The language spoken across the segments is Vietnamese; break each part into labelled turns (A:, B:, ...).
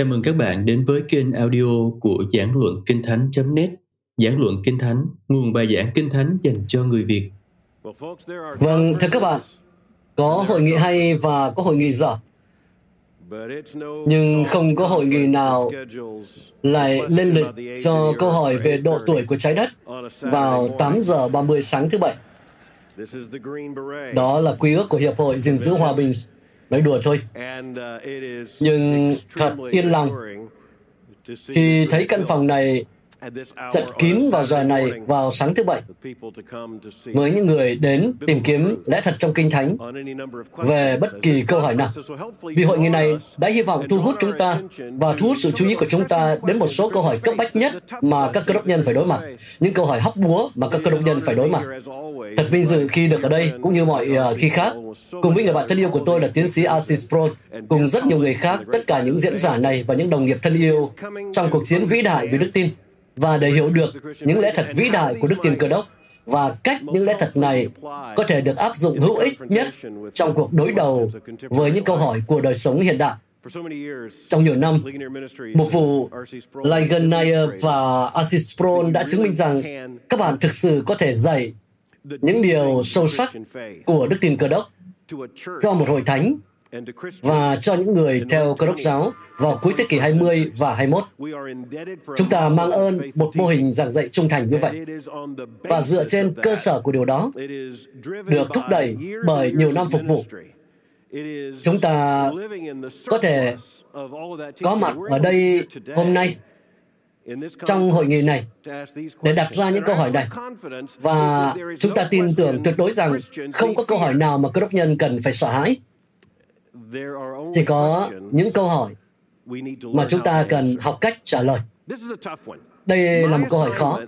A: Chào mừng các bạn đến với kênh audio của Giảng Luận Kinh Thánh.net Giảng Luận Kinh Thánh, nguồn bài giảng Kinh Thánh dành cho người Việt.
B: Vâng, thưa các bạn, có hội nghị hay và có hội nghị dở, nhưng không có hội nghị nào lại lên lịch cho câu hỏi về độ tuổi của trái đất vào 8 giờ 30 sáng thứ Bảy. Đó là quy ước của Hiệp hội gìn giữ hòa bình. Nói đùa thôi. Nhưng thật yên lòng khi thấy căn phòng này chật kín vào giờ này vào sáng thứ Bảy. với những người đến tìm kiếm lẽ thật trong Kinh Thánh về bất kỳ câu hỏi nào. Vì hội nghị này đã hy vọng thu hút chúng ta và thu hút sự chú ý của chúng ta đến một số câu hỏi cấp bách nhất mà các cơ đốc nhân phải đối mặt, những câu hỏi hóc búa mà các cơ đốc nhân phải đối mặt. Thật vinh dự khi được ở đây, cũng như mọi uh, khi khác, cùng với người bạn thân yêu của tôi là tiến sĩ Arcis Pro, cùng rất nhiều người khác, tất cả những diễn giả này và những đồng nghiệp thân yêu trong cuộc chiến vĩ đại vì đức tin và để hiểu được những lẽ thật vĩ đại của đức tin cơ đốc và cách những lẽ thật này có thể được áp dụng hữu ích nhất trong cuộc đối đầu với những câu hỏi của đời sống hiện đại. Trong nhiều năm, một vụ Ligonier và Asisprol đã chứng minh rằng các bạn thực sự có thể dạy những điều sâu sắc của đức tin cơ đốc cho một hội thánh và cho những người theo cơ đốc giáo vào cuối thế kỷ 20 và 21. Chúng ta mang ơn một mô hình giảng dạy trung thành như vậy. Và dựa trên cơ sở của điều đó, được thúc đẩy bởi nhiều năm phục vụ, chúng ta có thể có mặt ở đây hôm nay trong hội nghị này để đặt ra những câu hỏi này. Và chúng ta tin tưởng tuyệt đối rằng không có câu hỏi nào mà cơ đốc nhân cần phải sợ hãi. Chỉ có những câu hỏi mà chúng ta cần học cách trả lời. Đây là một câu hỏi khó.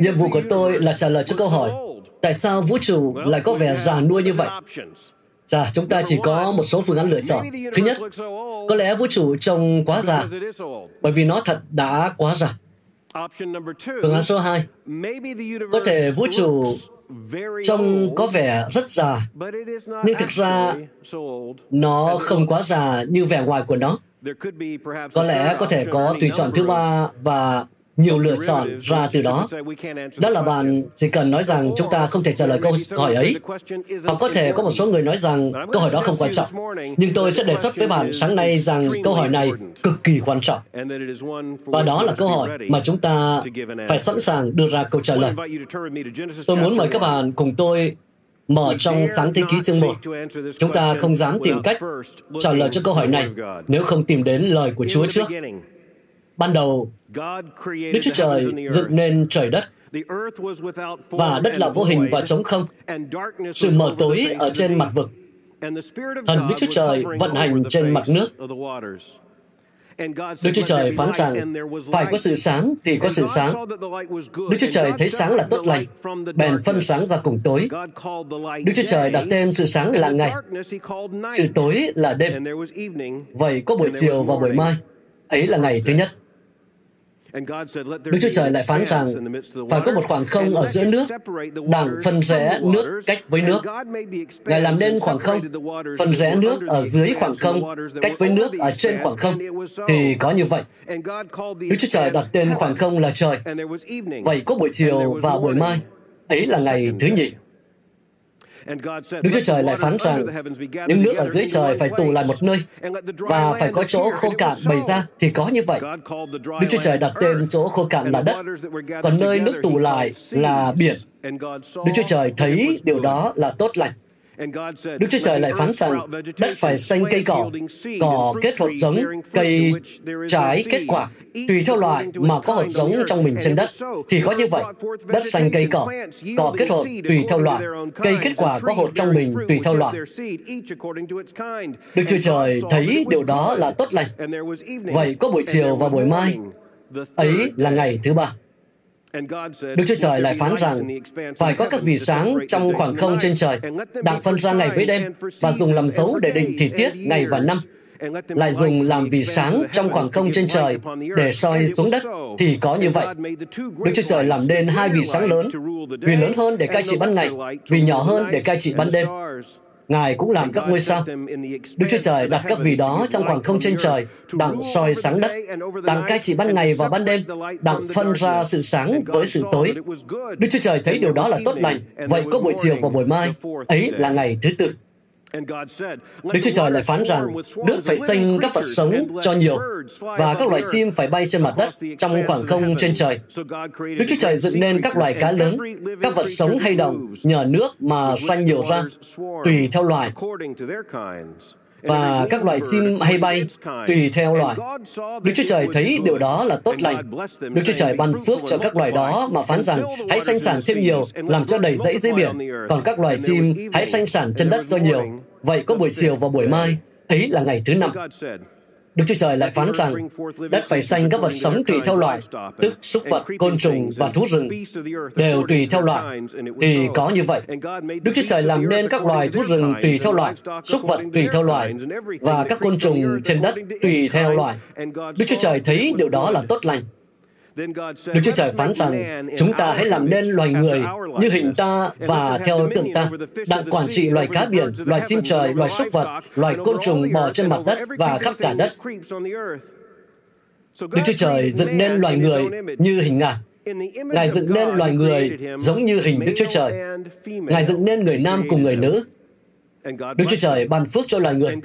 B: Nhiệm vụ của tôi là trả lời cho câu hỏi tại sao vũ trụ lại có vẻ già nuôi như vậy? Dạ, chúng ta chỉ có một số phương án lựa chọn. Thứ nhất, có lẽ vũ trụ trông quá già, bởi vì nó thật đã quá già. Phương án số 2, có thể vũ trụ trông có vẻ rất già, nhưng thực ra nó không quá già như vẻ ngoài của nó. Có lẽ có thể có tùy chọn thứ ba và nhiều lựa chọn ra từ đó. Đó là bạn chỉ cần nói rằng chúng ta không thể trả lời câu hỏi ấy. Hoặc có thể có một số người nói rằng câu hỏi đó không quan trọng. Nhưng tôi sẽ đề xuất với bạn sáng nay rằng câu hỏi này cực kỳ quan trọng. Và đó là câu hỏi mà chúng ta phải sẵn sàng đưa ra câu trả lời. Tôi muốn mời các bạn cùng tôi mở trong sáng thế ký chương 1. Chúng ta không dám tìm cách trả lời cho câu hỏi này nếu không tìm đến lời của Chúa trước. Ban đầu, Đức Chúa Trời dựng nên trời đất, và đất là vô hình và trống không, sự mờ tối ở trên mặt vực. Thần Đức Chúa Trời vận hành trên mặt nước. Đức Chúa Trời phán rằng, phải có sự sáng thì có sự sáng. Đức Chúa Trời thấy sáng là tốt lành, bèn phân sáng ra cùng tối. Đức Chúa Trời đặt tên sự sáng là ngày, sự tối là đêm. Vậy có buổi chiều và buổi mai, ấy là ngày thứ nhất. Đức Chúa Trời lại phán rằng phải có một khoảng không ở giữa nước, đảng phân rẽ nước cách với nước. Ngài làm nên khoảng không, phân rẽ nước ở dưới khoảng không, cách với nước ở trên khoảng không. Thì có như vậy. Đức Chúa Trời đặt tên khoảng không là trời. Vậy có buổi chiều và buổi mai, ấy là ngày thứ nhì. Đức Chúa Trời lại phán rằng những nước ở dưới trời phải tụ lại một nơi và phải có chỗ khô cạn bày ra thì có như vậy. Đức Chúa Trời đặt tên chỗ khô cạn là đất, còn nơi nước tụ lại là biển. Đức Chúa Trời thấy điều đó là tốt lành. Đức Chúa Trời lại phán rằng đất phải xanh cây cỏ, cỏ kết hột giống, cây trái kết quả, tùy theo loại mà có hột giống trong mình trên đất. Thì có như vậy, đất xanh cây cỏ, cỏ kết hột tùy theo loại, cây kết quả có hột trong mình tùy theo loại. Đức Chúa Trời thấy điều đó là tốt lành. Vậy có buổi chiều và buổi mai, ấy là ngày thứ ba. Đức Chúa Trời lại phán rằng phải có các vì sáng trong khoảng không trên trời, đặng phân ra ngày với đêm, và dùng làm dấu để định thời tiết ngày và năm, lại dùng làm vì sáng trong khoảng không trên trời để soi xuống đất, thì có như vậy. Đức Chúa Trời làm nên hai vì sáng lớn, vì lớn hơn để cai trị ban ngày, vì nhỏ hơn để cai trị ban đêm. Ngài cũng làm các ngôi sao. Đức Chúa Trời đặt các vì đó trong khoảng không trên trời, đặng soi sáng đất, đặng cai trị ban ngày và ban đêm, đặng phân ra sự sáng với sự tối. Đức Chúa Trời thấy điều đó là tốt lành, vậy có buổi chiều và buổi mai, ấy là ngày thứ tư. Đức Chúa Trời lại phán rằng, nước phải sinh các vật sống cho nhiều, và các loài chim phải bay trên mặt đất trong khoảng không trên trời. Đức Chúa Trời dựng nên các loài cá lớn, các vật sống hay động nhờ nước mà sanh nhiều ra, tùy theo loài và các loài chim hay bay tùy theo loài. Đức Chúa Trời thấy điều đó là tốt lành. Đức Chúa Trời ban phước cho các loài đó mà phán rằng hãy sanh sản thêm nhiều, làm cho đầy dãy dưới biển. Còn các loài chim hãy sanh sản trên đất cho nhiều. Vậy có buổi chiều và buổi mai, ấy là ngày thứ năm. Đức Chúa Trời lại phán rằng đất phải sanh các vật sống tùy theo loài, tức súc vật, côn trùng và thú rừng, đều tùy theo loài. Thì có như vậy. Đức Chúa Trời làm nên các loài thú rừng tùy theo loài, súc vật tùy theo loài, và các côn trùng trên đất tùy theo loài. Đức Chúa Trời thấy điều đó là tốt lành. Đức Chúa Trời phán rằng, chúng ta hãy làm nên loài người như hình ta và theo tượng ta, đặng quản trị loài cá biển, loài chim trời, loài súc vật, loài côn trùng bò trên mặt đất và khắp cả đất. Đức Chúa Trời dựng nên loài người như hình Ngài. Ngài dựng nên loài người giống như hình Đức Chúa Trời. Ngài dựng nên người nam cùng người nữ, Đức Chúa Trời ban phước cho loài người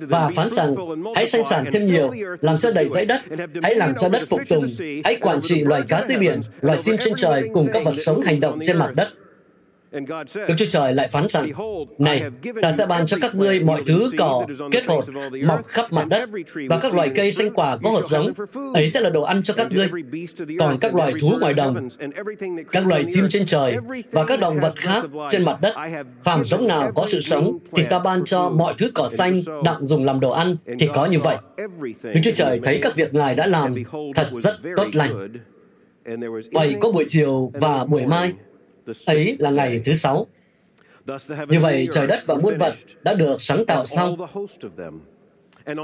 B: và phán rằng hãy sanh sản thêm nhiều, làm cho đầy dãy đất, hãy làm cho đất phục tùng, hãy quản trị loài cá dưới biển, loài chim trên trời cùng các vật sống hành động trên mặt đất. Đức Chúa Trời lại phán rằng, Này, ta sẽ ban cho các ngươi mọi thứ cỏ, kết hột, mọc khắp mặt đất, và các loài cây sinh quả có hột giống. Ấy sẽ là đồ ăn cho các ngươi. Còn các loài thú ngoài đồng, các loài chim trên trời, và các động vật khác trên mặt đất, phàm giống nào có sự sống, thì ta ban cho mọi thứ cỏ xanh đặng dùng làm đồ ăn, thì có như vậy. Đức Chúa Trời thấy các việc Ngài đã làm thật rất tốt lành. Vậy có buổi chiều và buổi mai, ấy là ngày thứ sáu. Như vậy, trời đất và muôn vật đã được sáng tạo xong.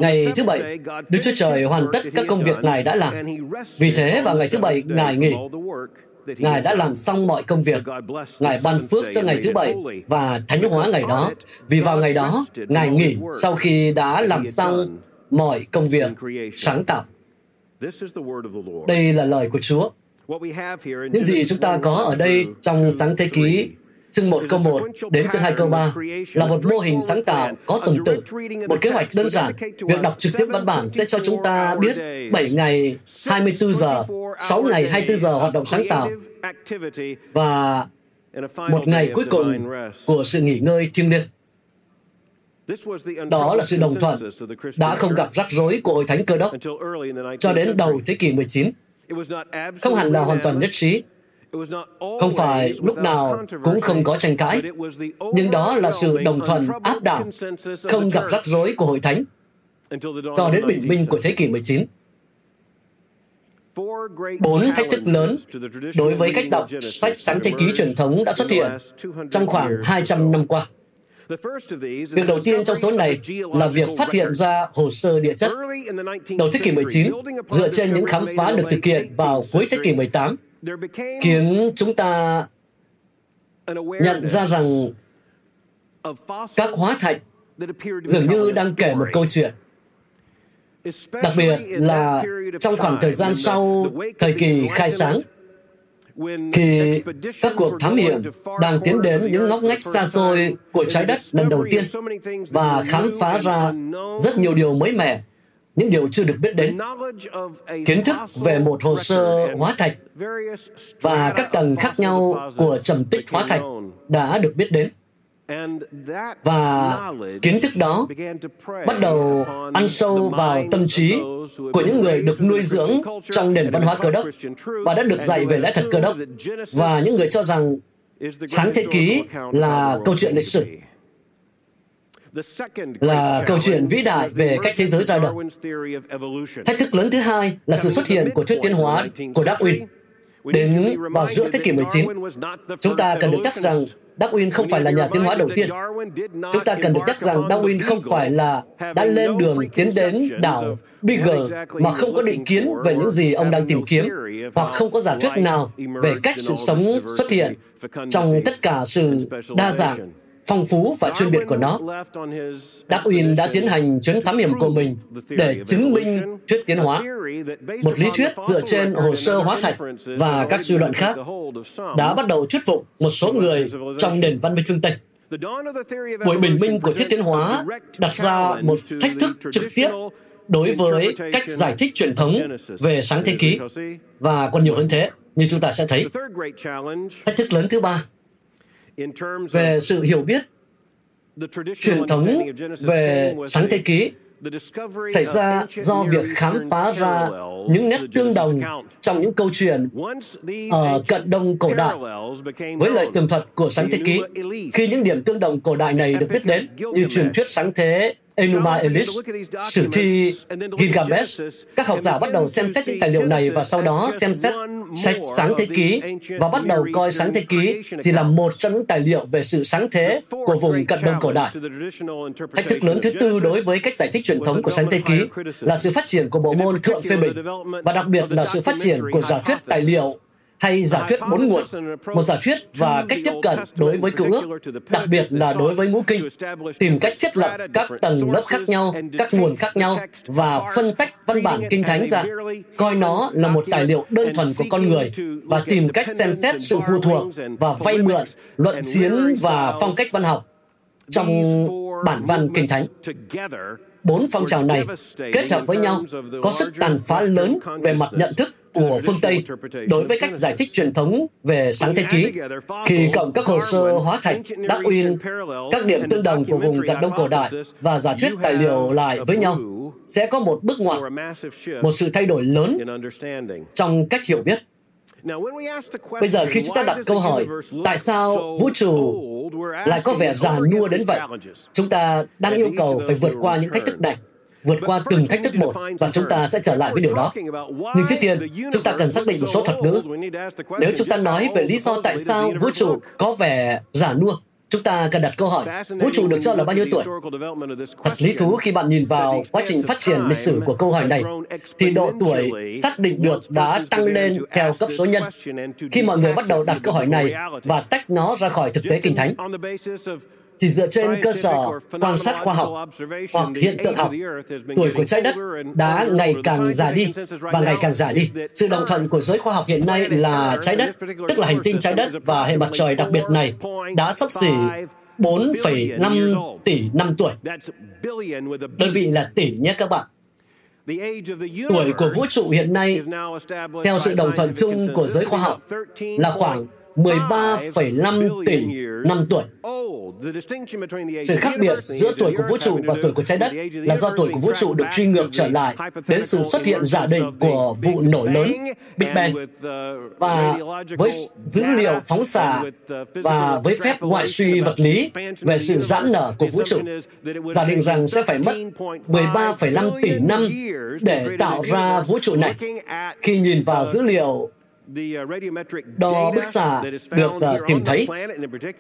B: Ngày thứ bảy, Đức Chúa Trời hoàn tất các công việc Ngài đã làm. Vì thế, vào ngày thứ bảy, Ngài nghỉ. Ngài đã làm xong mọi công việc. Ngài ban phước cho ngày thứ bảy và thánh hóa ngày đó. Vì vào ngày đó, Ngài nghỉ sau khi đã làm xong mọi công việc sáng tạo. Đây là lời của Chúa. Những gì chúng ta có ở đây trong sáng thế ký chương 1 câu 1 đến chương 2 câu 3 là một mô hình sáng tạo có tuần tự, một kế hoạch đơn giản. Việc đọc trực tiếp văn bản sẽ cho chúng ta biết 7 ngày 24 giờ, 6 ngày 24 giờ hoạt động sáng tạo và một ngày cuối cùng của sự nghỉ ngơi thiêng liêng. Đó là sự đồng thuận đã không gặp rắc rối của Hội Thánh Cơ đốc cho đến đầu thế kỷ 19 không hẳn là hoàn toàn nhất trí. Không phải lúc nào cũng không có tranh cãi nhưng đó là sự đồng thuận áp đảo không gặp rắc rối của hội thánh cho đến bình minh của thế kỷ 19 Bốn thách thức lớn đối với cách đọc sách sáng thế ký truyền thống đã xuất hiện trong khoảng 200 năm qua. Việc đầu tiên trong số này là việc phát hiện ra hồ sơ địa chất. Đầu thế kỷ 19, dựa trên những khám phá được thực hiện vào cuối thế kỷ 18, khiến chúng ta nhận ra rằng các hóa thạch dường như đang kể một câu chuyện. Đặc biệt là trong khoảng thời gian sau thời kỳ khai sáng, khi các cuộc thám hiểm đang tiến đến những ngóc ngách xa xôi của trái đất lần đầu tiên và khám phá ra rất nhiều điều mới mẻ, những điều chưa được biết đến. Kiến thức về một hồ sơ hóa thạch và các tầng khác nhau của trầm tích hóa thạch đã được biết đến và kiến thức đó bắt đầu ăn sâu vào tâm trí của những người được nuôi dưỡng trong nền văn hóa cơ đốc và đã được dạy về lẽ thật cơ đốc. và những người cho rằng sáng thế ký là câu chuyện lịch sử. là câu chuyện vĩ đại về cách thế giới ra đời. Thách thức lớn thứ hai là sự xuất hiện của thuyết tiến hóa của Darwin. Đến vào giữa thế kỷ 19, chúng ta cần được chắc rằng Darwin không phải là nhà tiến hóa đầu tiên. Chúng ta cần được chắc rằng Darwin không phải là đã lên đường tiến đến đảo Beagle mà không có định kiến về những gì ông đang tìm kiếm, hoặc không có giả thuyết nào về cách sự sống xuất hiện trong tất cả sự đa dạng phong phú và chuyên biệt của nó. Darwin đã tiến hành chuyến thám hiểm của mình để chứng minh thuyết tiến hóa, một lý thuyết dựa trên hồ sơ hóa thạch và các suy luận khác, đã bắt đầu thuyết phục một số người trong nền văn minh phương Tây. Buổi bình minh của thuyết tiến hóa đặt ra một thách thức trực tiếp đối với cách giải thích truyền thống về sáng thế ký và còn nhiều hơn thế như chúng ta sẽ thấy. Thách thức lớn thứ ba về sự hiểu biết truyền thống về sáng thế ký xảy ra do việc khám phá ra những nét tương đồng trong những câu chuyện ở cận đông cổ đại với lời tường thuật của sáng thế ký. Khi những điểm tương đồng cổ đại này được biết đến như truyền thuyết sáng thế Enuma Elish, sử thi Gilgamesh, các học giả bắt đầu xem xét những tài liệu này và sau đó xem xét sách sáng thế ký và bắt đầu coi sáng thế ký chỉ là một trong những tài liệu về sự sáng thế của vùng cận đông cổ đại. Thách thức lớn thứ tư đối với cách giải thích truyền thống của sáng thế ký là sự phát triển của bộ môn thượng phê bình và đặc biệt là sự phát triển của giả thuyết tài liệu hay giả thuyết bốn nguồn, một giả thuyết và cách tiếp cận đối với cựu ước, đặc biệt là đối với ngũ kinh, tìm cách thiết lập các tầng lớp khác nhau, các nguồn khác nhau và phân tách văn bản kinh thánh ra, coi nó là một tài liệu đơn thuần của con người và tìm cách xem xét sự phụ thuộc và vay mượn, luận chiến và phong cách văn học trong bản văn kinh thánh. Bốn phong trào này kết hợp với nhau có sức tàn phá lớn về mặt nhận thức của phương Tây đối với cách giải thích truyền thống về sáng thế ký. Khi cộng các hồ sơ hóa thạch, đắc uyên, các điểm tương đồng của vùng cận đông cổ đại và giả thuyết tài liệu lại với nhau, sẽ có một bước ngoặt, một sự thay đổi lớn trong cách hiểu biết. Bây giờ khi chúng ta đặt câu hỏi tại sao vũ trụ lại có vẻ già nua đến vậy, chúng ta đang yêu cầu phải vượt qua những thách thức này vượt qua từng thách thức một và chúng ta sẽ trở lại với điều đó. Nhưng trước tiên, chúng ta cần xác định một số thuật ngữ. Nếu chúng ta nói về lý do tại sao vũ trụ có vẻ giả nua, chúng ta cần đặt câu hỏi, vũ trụ được cho là bao nhiêu tuổi? Thật lý thú khi bạn nhìn vào quá trình phát triển lịch sử của câu hỏi này, thì độ tuổi xác định được đã tăng lên theo cấp số nhân. Khi mọi người bắt đầu đặt câu hỏi này và tách nó ra khỏi thực tế kinh thánh, chỉ dựa trên cơ sở quan sát khoa học hoặc hiện tượng học, tuổi của trái đất đã ngày càng già đi và ngày càng già đi. Sự đồng thuận của giới khoa học hiện nay là trái đất, tức là hành tinh trái đất và hệ mặt trời đặc biệt này đã sắp xỉ 4,5 tỷ năm tuổi. Đơn vị là tỷ nhé các bạn. Tuổi của vũ trụ hiện nay, theo sự đồng thuận chung của giới khoa học, là khoảng 13,5 tỷ năm tuổi. Sự khác biệt giữa tuổi của vũ trụ và tuổi của trái đất là do tuổi của vũ trụ được truy ngược trở lại đến sự xuất hiện giả định của vụ nổ lớn Big Bang và với dữ liệu phóng xạ và với phép ngoại suy vật lý về sự giãn nở của vũ trụ, giả định rằng sẽ phải mất 13,5 tỷ năm để tạo ra vũ trụ này. Khi nhìn vào dữ liệu Uh, đo bức xạ được uh, tìm thấy.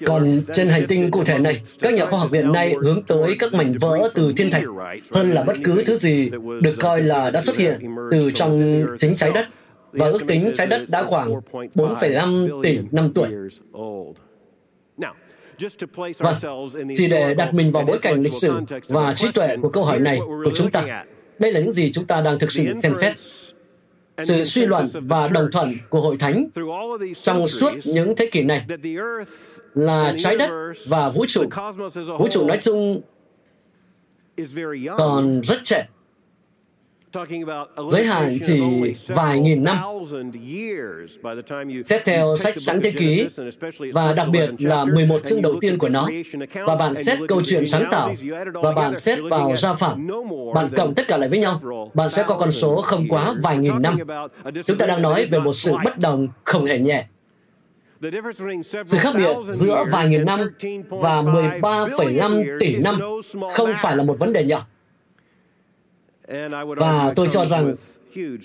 B: Còn trên hành tinh cụ thể này, các nhà khoa học hiện nay hướng tới các mảnh vỡ từ thiên thạch hơn là bất cứ thứ gì được coi là đã xuất hiện từ trong chính trái đất và ước tính trái đất đã khoảng 4,5 tỷ năm tuổi. Vâng, chỉ để đặt mình vào bối cảnh lịch sử và trí tuệ của câu hỏi này của chúng ta. Đây là những gì chúng ta đang thực sự xem xét sự suy luận và đồng thuận của hội thánh trong suốt những thế kỷ này là trái đất và vũ trụ. vũ trụ nói chung còn rất trẻ giới hạn chỉ vài nghìn năm. Xét theo sách sáng thế ký, và đặc biệt là 11 chương đầu tiên của nó, và bạn xét câu chuyện sáng tạo, và bạn xét vào gia phạm, bạn cộng tất cả lại với nhau, bạn sẽ có con số không quá vài nghìn năm. Chúng ta đang nói về một sự bất đồng không hề nhẹ. Sự khác biệt giữa vài nghìn năm và 13,5 tỷ năm không phải là một vấn đề nhỏ. Và tôi cho rằng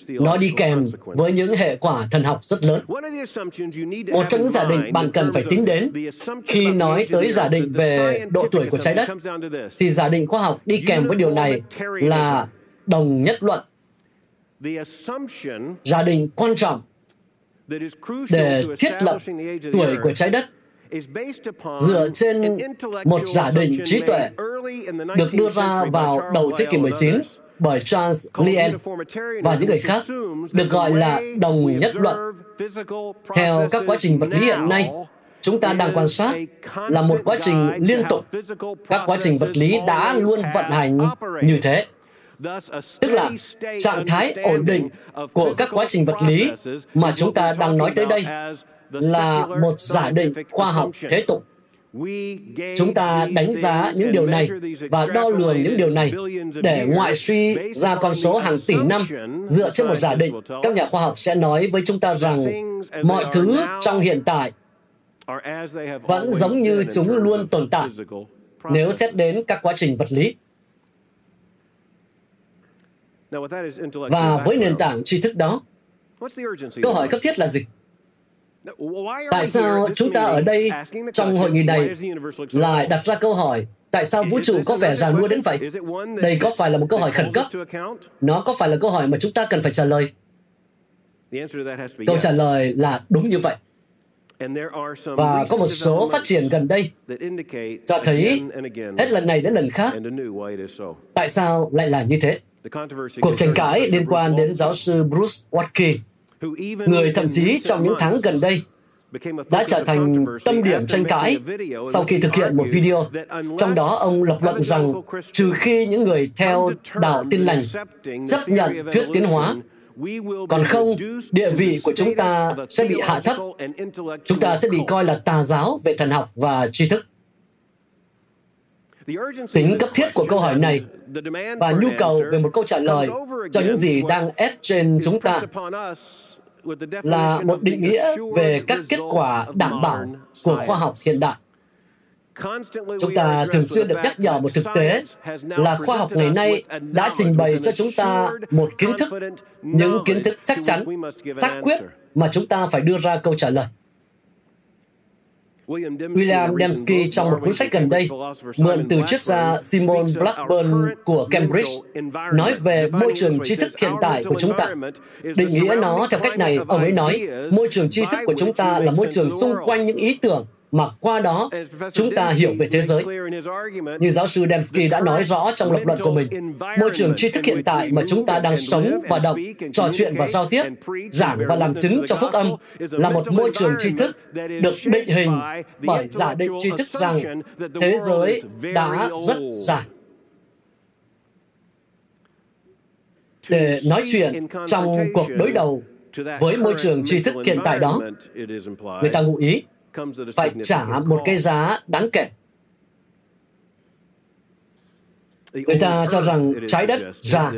B: nó đi kèm với những hệ quả thần học rất lớn. Một trong những giả định bạn cần phải tính đến khi nói tới giả định về độ tuổi của trái đất, thì giả định khoa học đi kèm với điều này là đồng nhất luận. Giả định quan trọng để thiết lập tuổi của trái đất dựa trên một giả định trí tuệ được đưa ra vào đầu thế kỷ 19 bởi Charles Lien và những người khác được gọi là đồng nhất luận. Theo các quá trình vật lý hiện nay, chúng ta đang quan sát là một quá trình liên tục. Các quá trình vật lý đã luôn vận hành như thế. Tức là trạng thái ổn định của các quá trình vật lý mà chúng ta đang nói tới đây là một giả định khoa học thế tục chúng ta đánh giá những điều này và đo lường những điều này để ngoại suy ra con số hàng tỷ năm dựa trên một giả định. các nhà khoa học sẽ nói với chúng ta rằng mọi thứ trong hiện tại vẫn giống như chúng luôn tồn tại. nếu xét đến các quá trình vật lý và với nền tảng tri thức đó câu hỏi cấp thiết là gì Tại sao chúng ta ở đây trong hội nghị này lại đặt ra câu hỏi tại sao vũ trụ có vẻ già nua đến vậy? Đây có phải là một câu hỏi khẩn cấp? Nó có phải là câu hỏi mà chúng ta cần phải trả lời? Câu trả lời là đúng như vậy. Và có một số phát triển gần đây cho thấy hết lần này đến lần khác tại sao lại là như thế. Cuộc tranh cãi liên quan đến giáo sư Bruce Watke người thậm chí trong những tháng gần đây đã trở thành tâm điểm tranh cãi sau khi thực hiện một video. Trong đó ông lập luận rằng trừ khi những người theo đạo tin lành chấp nhận thuyết tiến hóa, còn không, địa vị của chúng ta sẽ bị hạ thấp. Chúng ta sẽ bị coi là tà giáo về thần học và tri thức. Tính cấp thiết của câu hỏi này và nhu cầu về một câu trả lời cho những gì đang ép trên chúng ta là một định nghĩa về các kết quả đảm bảo của khoa học hiện đại. Chúng ta thường xuyên được nhắc nhở một thực tế là khoa học ngày nay đã trình bày cho chúng ta một kiến thức, những kiến thức chắc chắn, xác quyết mà chúng ta phải đưa ra câu trả lời. William Dembski trong một cuốn sách gần đây mượn từ triết gia Simon Blackburn của Cambridge nói về môi trường tri thức hiện tại của chúng ta. Định nghĩa nó theo cách này, ông ấy nói, môi trường tri thức của chúng ta là môi trường xung quanh những ý tưởng mà qua đó chúng ta hiểu về thế giới. Như giáo sư Dembski đã nói rõ trong lập luận của mình, môi trường tri thức hiện tại mà chúng ta đang sống và đọc, trò chuyện và giao tiếp, giảng và làm chứng cho phúc âm là một môi trường tri thức được định hình bởi giả định tri thức rằng thế giới đã rất dài. Để nói chuyện trong cuộc đối đầu với môi trường tri thức hiện tại đó, người ta ngụ ý phải trả một cái giá đáng kể. Người ta cho rằng trái đất già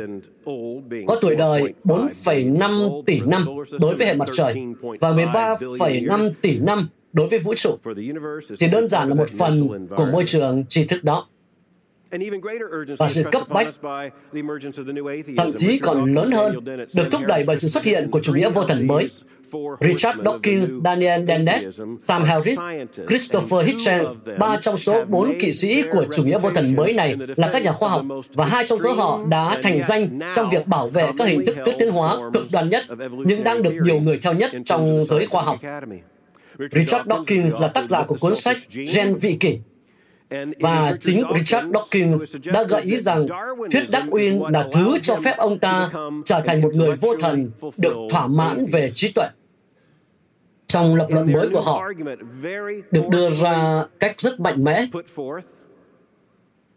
B: có tuổi đời 4,5 tỷ năm đối với hệ mặt trời và 13,5 tỷ năm đối với vũ trụ. Chỉ đơn giản là một phần của môi trường tri thức đó. Và sự cấp bách, thậm chí còn lớn hơn, được thúc đẩy bởi sự xuất hiện của chủ nghĩa vô thần mới, Richard Dawkins, Daniel Dennett, Sam Harris, Christopher Hitchens, ba trong số bốn kỵ sĩ của chủ nghĩa vô thần mới này là các nhà khoa học và hai trong số họ đã thành danh trong việc bảo vệ các hình thức thuyết tiến hóa cực đoan nhất nhưng đang được nhiều người theo nhất trong giới khoa học. Richard Dawkins là tác giả của cuốn sách Gen vị kỷ. Và chính Richard Dawkins đã gợi ý rằng thuyết Darwin là thứ cho phép ông ta trở thành một người vô thần được thỏa mãn về trí tuệ trong lập luận mới của họ được đưa ra cách rất mạnh mẽ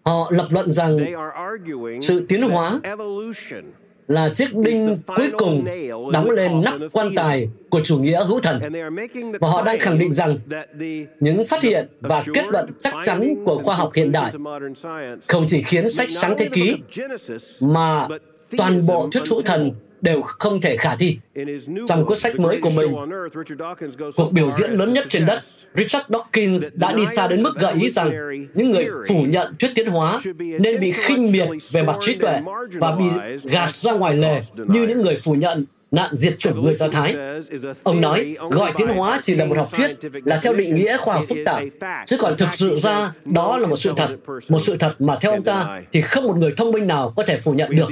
B: họ lập luận rằng sự tiến hóa là chiếc đinh cuối cùng đóng lên nắp quan tài của chủ nghĩa hữu thần. Và họ đang khẳng định rằng những phát hiện và kết luận chắc chắn của khoa học hiện đại không chỉ khiến sách sáng thế ký, mà toàn bộ thuyết hữu thần đều không thể khả thi. Trong cuốn sách mới của mình, cuộc biểu diễn lớn nhất trên đất, Richard Dawkins đã đi xa đến mức gợi ý rằng những người phủ nhận thuyết tiến hóa nên bị khinh miệt về mặt trí tuệ và bị gạt ra ngoài lề như những người phủ nhận nạn diệt chủng người Do Thái. Ông nói, gọi tiến hóa chỉ là một học thuyết, là theo định nghĩa khoa học phức tạp, chứ còn thực sự ra đó là một sự thật, một sự thật mà theo ông ta thì không một người thông minh nào có thể phủ nhận được.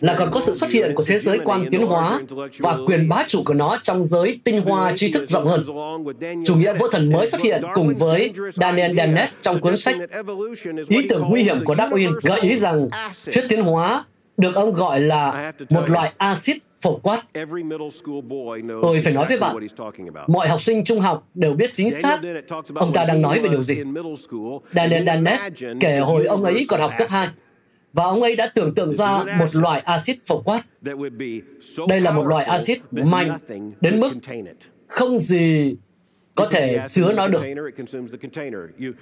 B: Là còn có sự xuất hiện của thế giới quan tiến hóa và quyền bá chủ của nó trong giới tinh hoa tri thức rộng hơn. Chủ nghĩa vô thần mới xuất hiện cùng với Daniel Dennett trong cuốn sách Ý tưởng nguy hiểm của Darwin gợi ý rằng thuyết tiến hóa được ông gọi là một loại axit phổ quát. Tôi phải nói với bạn, mọi học sinh trung học đều biết chính xác ông ta đang nói về điều gì. Daniel Dennett kể hồi ông ấy còn học cấp 2, và ông ấy đã tưởng tượng ra một loại axit phổ quát. Đây là một loại axit mạnh đến mức không gì có thể chứa nó được.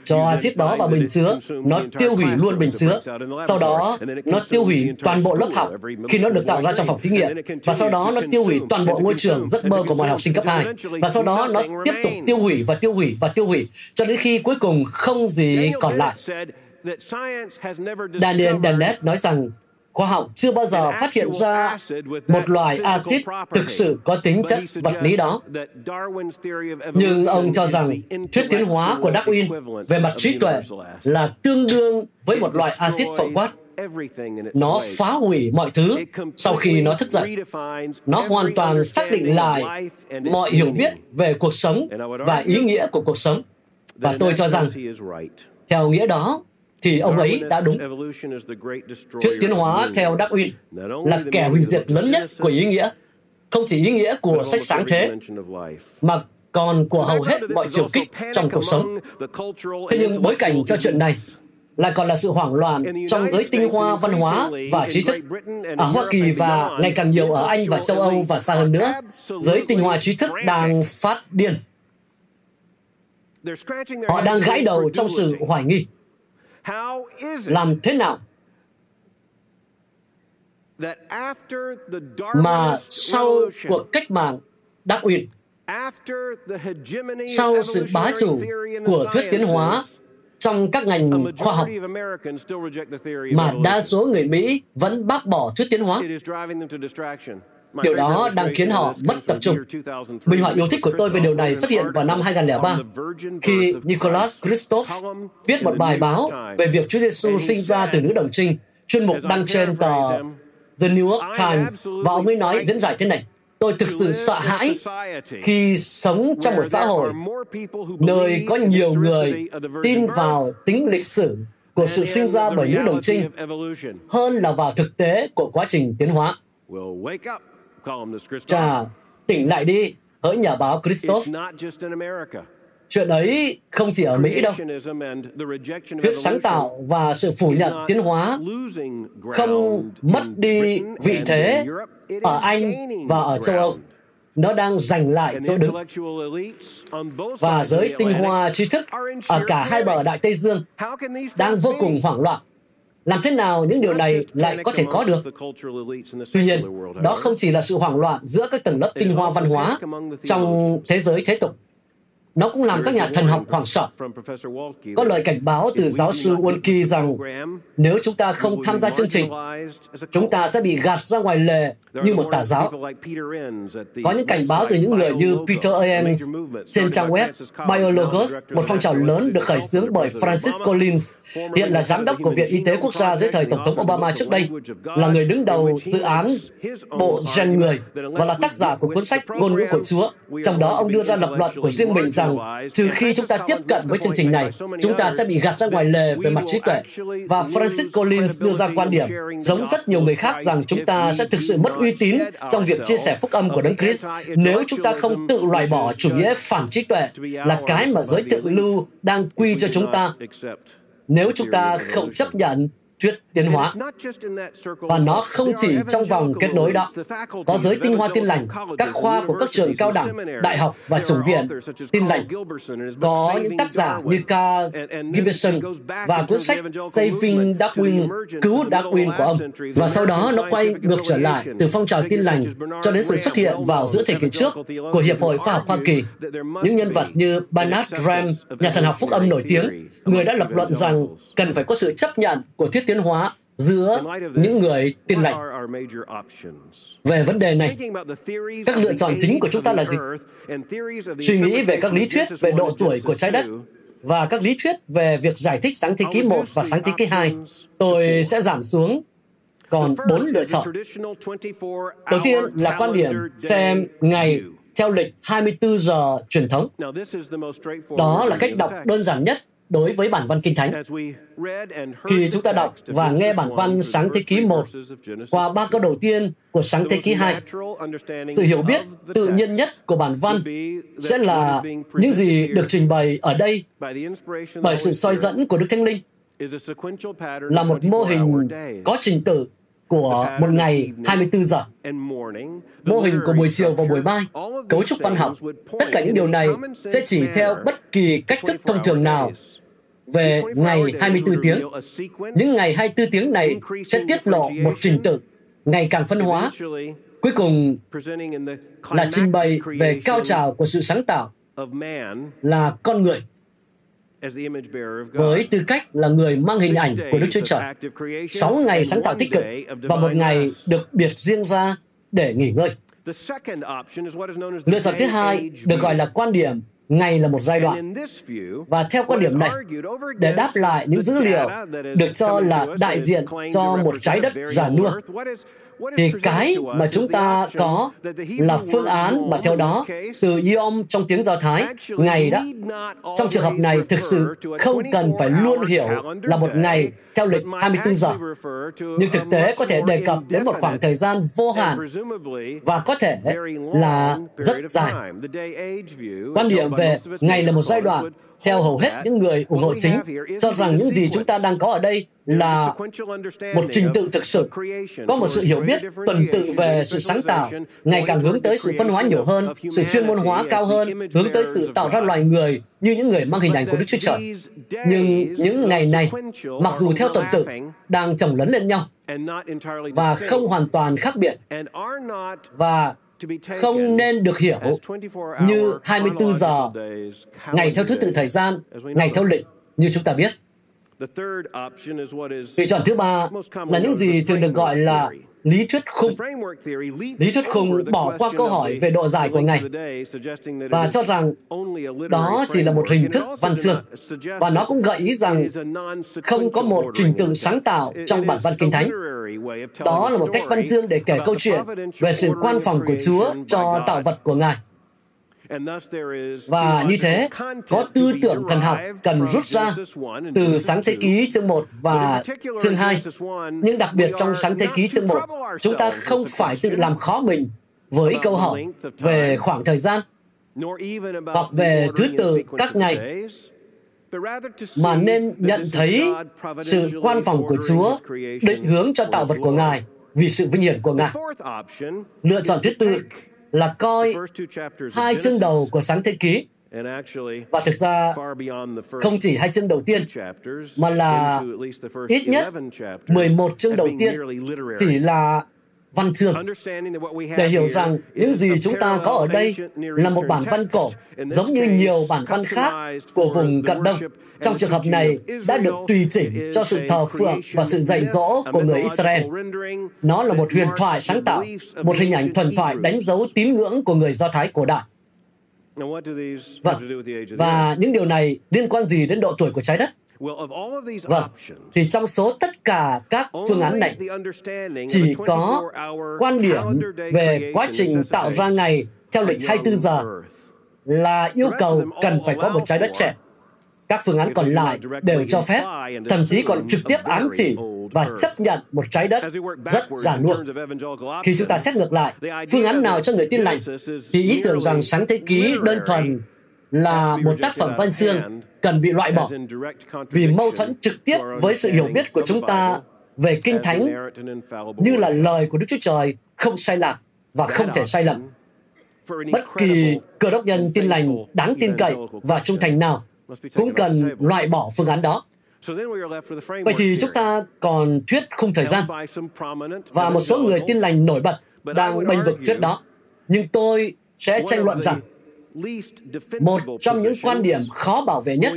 B: Cho axit đó vào bình chứa, nó tiêu hủy luôn bình chứa. Sau đó, nó tiêu hủy toàn bộ lớp học khi nó được tạo ra trong phòng thí nghiệm. Và sau đó, nó tiêu hủy toàn bộ môi trường giấc mơ của mọi học sinh cấp 2. Và sau đó, nó tiếp tục tiêu hủy và tiêu hủy và tiêu hủy cho đến khi cuối cùng không gì còn lại. Daniel Dennett nói rằng khoa học chưa bao giờ phát hiện ra một loại axit thực sự có tính chất vật lý đó. Nhưng ông cho rằng thuyết tiến hóa của Darwin về mặt trí tuệ là tương đương với một loại axit phổ quát. Nó phá hủy mọi thứ sau khi nó thức dậy. Nó hoàn toàn xác định lại mọi hiểu biết về cuộc sống và ý nghĩa của cuộc sống. Và tôi cho rằng, theo nghĩa đó, thì ông ấy đã đúng. Thuyết tiến hóa theo Darwin là kẻ hủy diệt lớn nhất của ý nghĩa, không chỉ ý nghĩa của sách sáng thế, mà còn của hầu hết mọi chiều kích trong cuộc sống. Thế nhưng bối cảnh cho chuyện này lại còn là sự hoảng loạn trong giới tinh hoa văn hóa và trí thức. Ở Hoa Kỳ và ngày càng nhiều ở Anh và châu Âu và xa hơn nữa, giới tinh hoa trí thức đang phát điên. Họ đang gãi đầu trong sự hoài nghi. Làm thế nào mà sau cuộc cách mạng Darwin, sau sự bá chủ của thuyết tiến hóa trong các ngành khoa học mà đa số người Mỹ vẫn bác bỏ thuyết tiến hóa. Điều đó đang khiến họ mất tập trung. Minh họa yêu thích của tôi về điều này xuất hiện vào năm 2003, khi Nicholas Christoph viết một bài báo về việc Chúa Giêsu sinh ra từ nữ đồng trinh, chuyên mục đăng trên tờ The New York Times, và ông ấy nói diễn giải thế này. Tôi thực sự sợ hãi khi sống trong một xã hội nơi có nhiều người tin vào tính lịch sử của sự sinh ra bởi nữ đồng trinh hơn là vào thực tế của quá trình tiến hóa. Chà, tỉnh lại đi, hỡi nhà báo Christoph. Chuyện ấy không chỉ ở Mỹ đâu. Thuyết sáng tạo và sự phủ nhận tiến hóa không mất đi vị thế ở Anh và ở châu Âu. Nó đang giành lại chỗ đứng. Và giới tinh hoa trí thức ở cả hai bờ Đại Tây Dương đang vô cùng hoảng loạn làm thế nào những điều này lại có thể có được? Tuy nhiên, đó không chỉ là sự hoảng loạn giữa các tầng lớp tinh hoa văn hóa trong thế giới thế tục, nó cũng làm các nhà thần học hoảng sợ. Có lời cảnh báo từ giáo sư Wolke rằng nếu chúng ta không tham gia chương trình, chúng ta sẽ bị gạt ra ngoài lề như một tà giáo. Có những cảnh báo từ những người như Peter Ames trên trang web Biologos, một phong trào lớn được khởi xướng bởi Francis Collins, hiện là giám đốc của Viện Y tế Quốc gia dưới thời Tổng thống Obama trước đây, là người đứng đầu dự án Bộ Gen Người và là tác giả của cuốn sách Ngôn ngữ của Chúa. Trong đó, ông đưa ra lập luận của riêng mình rằng trừ khi chúng ta tiếp cận với chương trình này, chúng ta sẽ bị gạt ra ngoài lề về mặt trí tuệ. Và Francis Collins đưa ra quan điểm, giống rất nhiều người khác rằng chúng ta sẽ thực sự mất uy tín trong việc chia sẻ phúc âm của Đấng Christ nếu chúng ta không tự loại bỏ chủ nghĩa phản trí tuệ là cái mà giới thượng lưu đang quy cho chúng ta nếu chúng ta không chấp nhận thuyết tiến hóa. Và nó không chỉ trong vòng kết nối đó. Có giới tinh hoa tin lành, các khoa của các trường cao đẳng, đại học và chủng viện tin lành. Có những tác giả như Carl Gibson và cuốn sách Saving Darwin, Cứu Darwin của ông. Và sau đó nó quay ngược trở lại từ phong trào tin lành cho đến sự xuất hiện vào giữa thế kỷ trước của Hiệp hội Khoa học Hoa Kỳ. Những nhân vật như Bernard Ram, nhà thần học phúc âm nổi tiếng, người đã lập luận rằng cần phải có sự chấp nhận của tiến hóa giữa những người tin lành về vấn đề này. Các lựa chọn chính của chúng ta là gì? Suy nghĩ về các lý thuyết về độ tuổi của trái đất và các lý thuyết về việc giải thích sáng thế kỷ 1 và sáng thế kỷ 2. Tôi sẽ giảm xuống còn bốn lựa chọn. Đầu tiên là quan điểm xem ngày theo lịch 24 giờ truyền thống. Đó là cách đọc đơn giản nhất đối với bản văn Kinh Thánh. Khi chúng ta đọc và nghe bản văn sáng thế ký 1 qua ba câu đầu tiên của sáng thế ký 2, sự hiểu biết tự nhiên nhất của bản văn sẽ là những gì được trình bày ở đây bởi sự soi dẫn của Đức Thánh Linh là một mô hình có trình tự của một ngày 24 giờ, mô hình của buổi chiều và buổi mai, cấu trúc văn học. Tất cả những điều này sẽ chỉ theo bất kỳ cách thức thông thường nào về ngày 24 tiếng. Những ngày 24 tiếng này sẽ tiết lộ một trình tự ngày càng phân hóa. Cuối cùng là trình bày về cao trào của sự sáng tạo là con người với tư cách là người mang hình ảnh của Đức Chúa Trời. Sáu ngày sáng tạo tích cực và một ngày được biệt riêng ra để nghỉ ngơi. Lựa chọn thứ hai được gọi là quan điểm ngày là một giai đoạn. Và theo quan điểm này, để đáp lại những dữ liệu được cho là đại diện cho một trái đất già nua, thì cái mà chúng ta có là phương án mà theo đó từ Yom trong tiếng Do Thái, ngày đó. Trong trường hợp này thực sự không cần phải luôn hiểu là một ngày theo lịch 24 giờ. Nhưng thực tế có thể đề cập đến một khoảng thời gian vô hạn và có thể là rất dài. Quan điểm về ngày là một giai đoạn theo hầu hết những người ủng hộ chính, cho rằng những gì chúng ta đang có ở đây là một trình tự thực sự, có một sự hiểu biết tuần tự về sự sáng tạo, ngày càng hướng tới sự phân hóa nhiều hơn, sự chuyên môn hóa cao hơn, hướng tới sự tạo ra loài người như những người mang hình ảnh của Đức Chúa Trời. Nhưng những ngày này, mặc dù theo tuần tự, đang chồng lấn lên nhau và không hoàn toàn khác biệt và không nên được hiểu như 24 giờ, ngày theo thứ tự thời gian, ngày theo lịch, như chúng ta biết. Lựa chọn thứ ba là những gì thường được gọi là lý thuyết khung. Lý thuyết khung bỏ qua câu hỏi về độ dài của ngày và cho rằng đó chỉ là một hình thức văn chương. Và nó cũng gợi ý rằng không có một trình tự sáng tạo trong bản văn Kinh Thánh. Đó là một cách văn chương để kể câu chuyện về sự quan phòng của Chúa cho tạo vật của Ngài. Và như thế, có tư tưởng thần học cần rút ra từ sáng thế ký chương 1 và chương 2. Nhưng đặc biệt trong sáng thế ký chương 1, chúng ta không phải tự làm khó mình với câu hỏi về khoảng thời gian hoặc về thứ tự các ngày mà nên nhận thấy sự quan phòng của Chúa định hướng cho tạo vật của Ngài vì sự vinh hiển của Ngài. Lựa chọn thứ tư là coi hai chương đầu của sáng thế ký. và thực ra không chỉ hai chương đầu tiên mà là ít nhất 11 chương đầu tiên chỉ là văn chương để hiểu rằng những gì chúng ta có ở đây là một bản văn cổ giống như nhiều bản văn khác của vùng cận đông trong trường hợp này đã được tùy chỉnh cho sự thờ phượng và sự dạy dỗ của người Israel. Nó là một huyền thoại sáng tạo, một hình ảnh thuần thoại đánh dấu tín ngưỡng của người Do Thái cổ đại. Vâng, và những điều này liên quan gì đến độ tuổi của trái đất? Vâng, thì trong số tất cả các phương án này, chỉ có quan điểm về quá trình tạo ra ngày theo lịch 24 giờ là yêu cầu cần phải có một trái đất trẻ. Các phương án còn lại đều cho phép, thậm chí còn trực tiếp ám chỉ và chấp nhận một trái đất rất giản nua. Khi chúng ta xét ngược lại, phương án nào cho người tin lành, thì ý tưởng rằng sáng thế ký đơn thuần là một tác phẩm văn chương cần bị loại bỏ vì mâu thuẫn trực tiếp với sự hiểu biết của chúng ta về Kinh Thánh như là lời của Đức Chúa Trời không sai lạc và không thể sai lầm. Bất kỳ cơ đốc nhân tin lành đáng tin cậy và trung thành nào cũng cần loại bỏ phương án đó. Vậy thì chúng ta còn thuyết khung thời gian và một số người tin lành nổi bật đang bênh vực thuyết đó. Nhưng tôi sẽ tranh luận rằng một trong những quan điểm khó bảo vệ nhất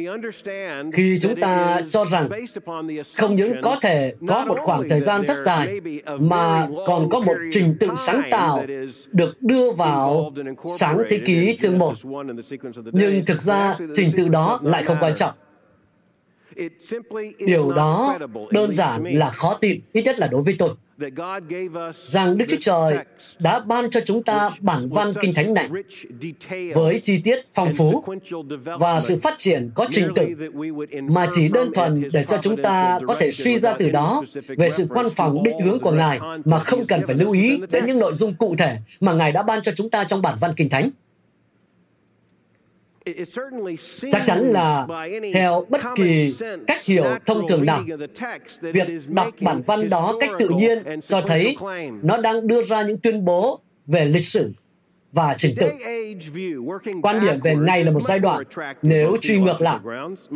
B: khi chúng ta cho rằng không những có thể có một khoảng thời gian rất dài mà còn có một trình tự sáng tạo được đưa vào sáng thế ký chương 1. Nhưng thực ra trình tự đó lại không quan trọng. Điều đó đơn giản là khó tin, ít nhất là đối với tôi rằng Đức Chúa Trời đã ban cho chúng ta bản văn Kinh Thánh này với chi tiết phong phú và sự phát triển có trình tự mà chỉ đơn thuần để cho chúng ta có thể suy ra từ đó về sự quan phòng định hướng của Ngài mà không cần phải lưu ý đến những nội dung cụ thể mà Ngài đã ban cho chúng ta trong bản văn Kinh Thánh. Chắc chắn là theo bất kỳ cách hiểu thông thường nào, việc đọc bản văn đó cách tự nhiên cho thấy nó đang đưa ra những tuyên bố về lịch sử và trình tự. Quan điểm về ngày là một giai đoạn, nếu truy ngược lại,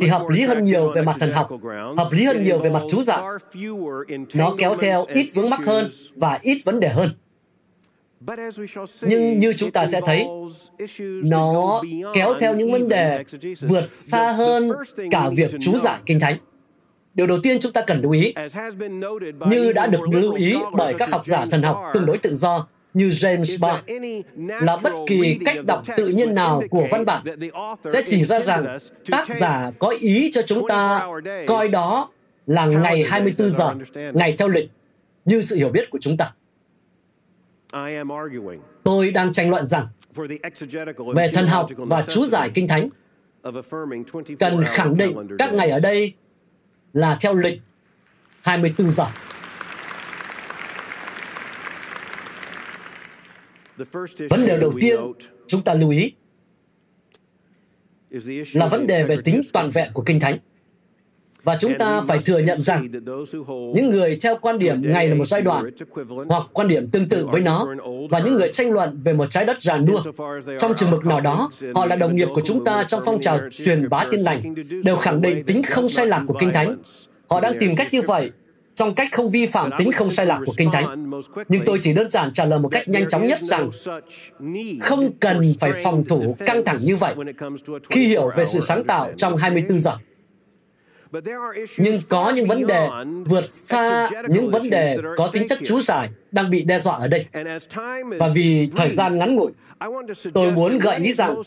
B: thì hợp lý hơn nhiều về mặt thần học, hợp lý hơn nhiều về mặt chú giải. Nó kéo theo ít vướng mắc hơn và ít vấn đề hơn. Nhưng như chúng ta sẽ thấy, nó kéo theo những vấn đề vượt xa hơn cả việc chú giải Kinh Thánh. Điều đầu tiên chúng ta cần lưu ý, như đã được lưu ý bởi các học giả thần học tương đối tự do như James Barr, là bất kỳ cách đọc tự nhiên nào của văn bản sẽ chỉ ra rằng tác giả có ý cho chúng ta coi đó là ngày 24 giờ, ngày theo lịch, như sự hiểu biết của chúng ta. Tôi đang tranh luận rằng về thần học và chú giải kinh thánh cần khẳng định các ngày ở đây là theo lịch 24 giờ. Vấn đề đầu tiên chúng ta lưu ý là vấn đề về tính toàn vẹn của Kinh Thánh. Và chúng ta phải thừa nhận rằng những người theo quan điểm ngày là một giai đoạn hoặc quan điểm tương tự với nó và những người tranh luận về một trái đất giàn nua trong trường mực nào đó họ là đồng nghiệp của chúng ta trong phong trào truyền bá tin lành đều khẳng định tính không sai lạc của kinh thánh họ đang tìm cách như vậy trong cách không vi phạm tính không sai lạc của Kinh Thánh. Nhưng tôi chỉ đơn giản trả lời một cách nhanh chóng nhất rằng không cần phải phòng thủ căng thẳng như vậy khi hiểu về sự sáng tạo trong 24 giờ. Nhưng có những vấn đề vượt xa những vấn đề có tính chất chú giải đang bị đe dọa ở đây. Và vì thời gian ngắn ngủi, tôi muốn gợi ý rằng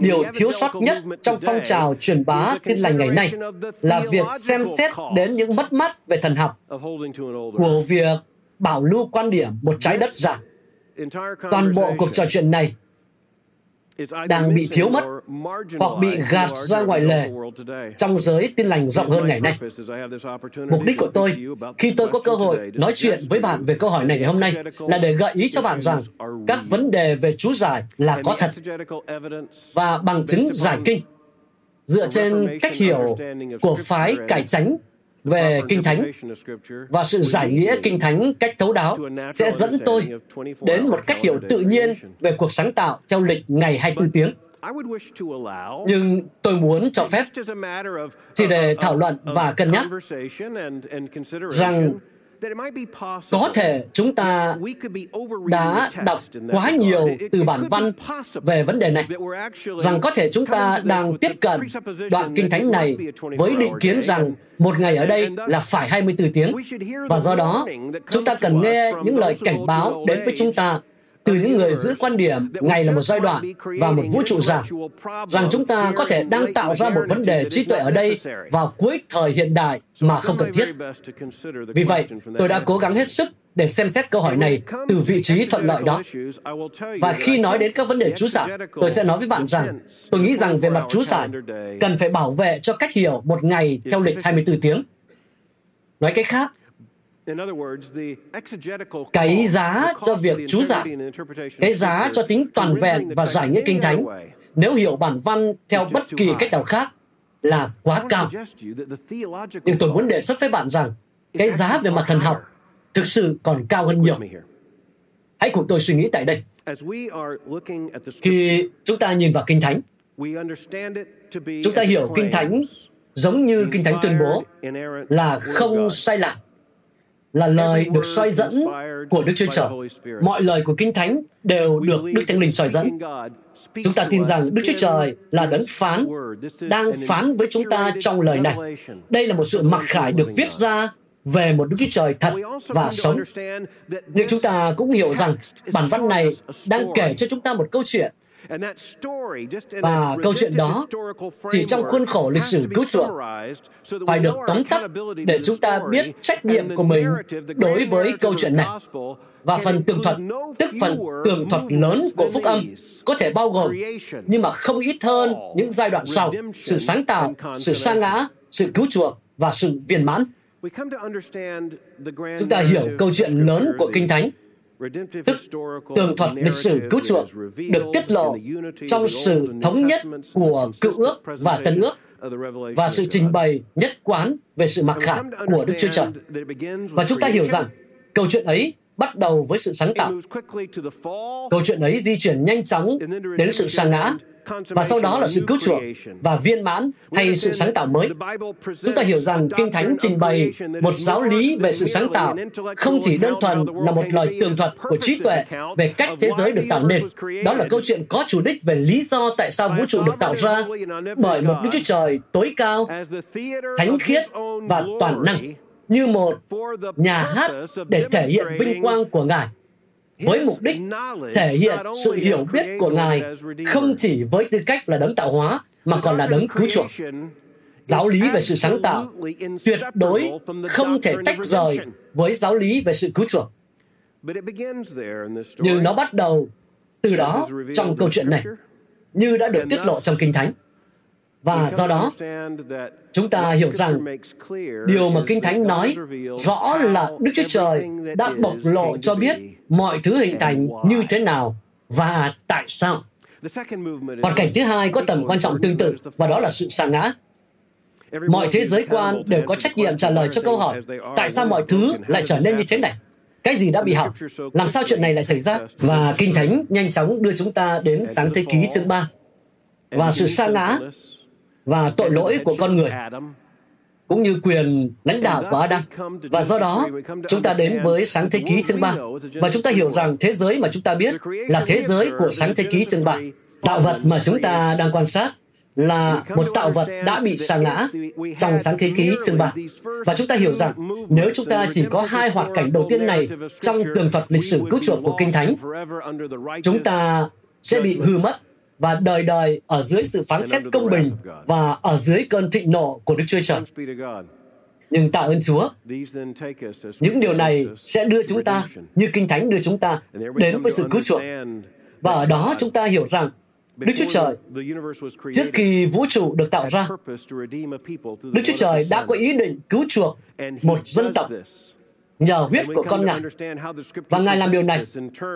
B: điều thiếu sót nhất trong phong trào truyền bá tin lành ngày nay là việc xem xét đến những mất mát về thần học của việc bảo lưu quan điểm một trái đất giả. Toàn bộ cuộc trò chuyện này đang bị thiếu mất hoặc bị gạt ra ngoài lề trong giới tin lành rộng hơn ngày nay. Mục đích của tôi khi tôi có cơ hội nói chuyện với bạn về câu hỏi này ngày hôm nay là để gợi ý cho bạn rằng các vấn đề về chú giải là có thật và bằng chứng giải kinh dựa trên cách hiểu của phái cải tránh về Kinh Thánh và sự giải nghĩa Kinh Thánh cách thấu đáo sẽ dẫn tôi đến một cách hiểu tự nhiên về cuộc sáng tạo theo lịch ngày 24 tiếng. Nhưng tôi muốn cho phép chỉ để thảo luận và cân nhắc rằng có thể chúng ta đã đọc quá nhiều từ bản văn về vấn đề này, rằng có thể chúng ta đang tiếp cận đoạn kinh thánh này với định kiến rằng một ngày ở đây là phải 24 tiếng, và do đó chúng ta cần nghe những lời cảnh báo đến với chúng ta từ những người giữ quan điểm ngày là một giai đoạn và một vũ trụ giả, rằng chúng ta có thể đang tạo ra một vấn đề trí tuệ ở đây vào cuối thời hiện đại mà không cần thiết. Vì vậy, tôi đã cố gắng hết sức để xem xét câu hỏi này từ vị trí thuận lợi đó. Và khi nói đến các vấn đề chú giải, tôi sẽ nói với bạn rằng tôi nghĩ rằng về mặt chú giải, cần phải bảo vệ cho cách hiểu một ngày theo lịch 24 tiếng. Nói cách khác, cái giá cho việc chú giải, cái giá cho tính toàn vẹn và giải nghĩa kinh thánh, nếu hiểu bản văn theo bất kỳ cách nào khác, là quá cao. Nhưng tôi muốn đề xuất với bạn rằng, cái giá về mặt thần học thực sự còn cao hơn nhiều. Hãy cùng tôi suy nghĩ tại đây. Khi chúng ta nhìn vào Kinh Thánh, chúng ta hiểu Kinh Thánh giống như Kinh Thánh tuyên bố là không sai lạc là lời được soi dẫn của Đức Chúa Trời. Mọi lời của Kinh Thánh đều được Đức Thánh Linh soi dẫn. Chúng ta tin rằng Đức Chúa Trời là đấng phán, đang phán với chúng ta trong lời này. Đây là một sự mặc khải được viết ra về một Đức Chúa Trời thật và sống. Nhưng chúng ta cũng hiểu rằng bản văn này đang kể cho chúng ta một câu chuyện và câu chuyện đó chỉ trong khuôn khổ lịch sử cứu chuộc phải được tóm tắt để chúng ta biết trách nhiệm của mình đối với câu chuyện này. Và phần tường thuật, tức phần tường thuật lớn của phúc âm, có thể bao gồm, nhưng mà không ít hơn những giai đoạn sau, sự sáng tạo, sự sa ngã, sự cứu chuộc và sự viên mãn. Chúng ta hiểu câu chuyện lớn của Kinh Thánh tức tường thuật lịch sử cứu chuộc được tiết lộ trong sự thống nhất của cựu ước và tân ước và sự trình bày nhất quán về sự mặc khải của Đức Chúa Trời. Và chúng ta hiểu rằng câu chuyện ấy bắt đầu với sự sáng tạo. Câu chuyện ấy di chuyển nhanh chóng đến sự sa ngã và sau đó là sự cứu chuộc và viên mãn hay sự sáng tạo mới. Chúng ta hiểu rằng Kinh Thánh trình bày một giáo lý về sự sáng tạo không chỉ đơn thuần là một lời tường thuật của trí tuệ về cách thế giới được tạo nên. Đó là câu chuyện có chủ đích về lý do tại sao vũ trụ được tạo ra bởi một Đức Chúa Trời tối cao, thánh khiết và toàn năng như một nhà hát để thể hiện vinh quang của Ngài với mục đích thể hiện sự hiểu biết của Ngài không chỉ với tư cách là đấng tạo hóa mà còn là đấng cứu chuộc. Giáo lý về sự sáng tạo tuyệt đối không thể tách rời với giáo lý về sự cứu chuộc. Nhưng nó bắt đầu từ đó trong câu chuyện này, như đã được tiết lộ trong Kinh Thánh. Và do đó, chúng ta hiểu rằng điều mà Kinh Thánh nói rõ là Đức Chúa Trời đã bộc lộ cho biết mọi thứ hình thành như thế nào và tại sao. Hoàn cảnh thứ hai có tầm quan trọng tương tự, và đó là sự sa ngã. Mọi thế giới quan đều có trách nhiệm trả lời cho câu hỏi tại sao mọi thứ lại trở nên như thế này? Cái gì đã bị hỏng? Làm sao chuyện này lại xảy ra? Và Kinh Thánh nhanh chóng đưa chúng ta đến sáng thế ký chương 3. Và sự sa ngã và tội lỗi của con người cũng như quyền lãnh đạo của Adam. Và do đó, chúng ta đến với sáng thế ký chương 3. Và chúng ta hiểu rằng thế giới mà chúng ta biết là thế giới của sáng thế ký chương 3. Tạo vật mà chúng ta đang quan sát là một tạo vật đã bị sa ngã trong sáng thế ký chương 3. Và chúng ta hiểu rằng nếu chúng ta chỉ có hai hoạt cảnh đầu tiên này trong tường thuật lịch sử cứu chuộc của Kinh Thánh, chúng ta sẽ bị hư mất và đời đời ở dưới sự phán xét công bình và ở dưới cơn thịnh nộ của Đức Chúa Trời. Nhưng tạ ơn Chúa, những điều này sẽ đưa chúng ta, như Kinh Thánh đưa chúng ta, đến với sự cứu chuộc. Và ở đó chúng ta hiểu rằng Đức Chúa Trời, trước khi vũ trụ được tạo ra, Đức Chúa Trời đã có ý định cứu chuộc một dân tộc nhờ huyết của con Ngài. Và Ngài làm điều này.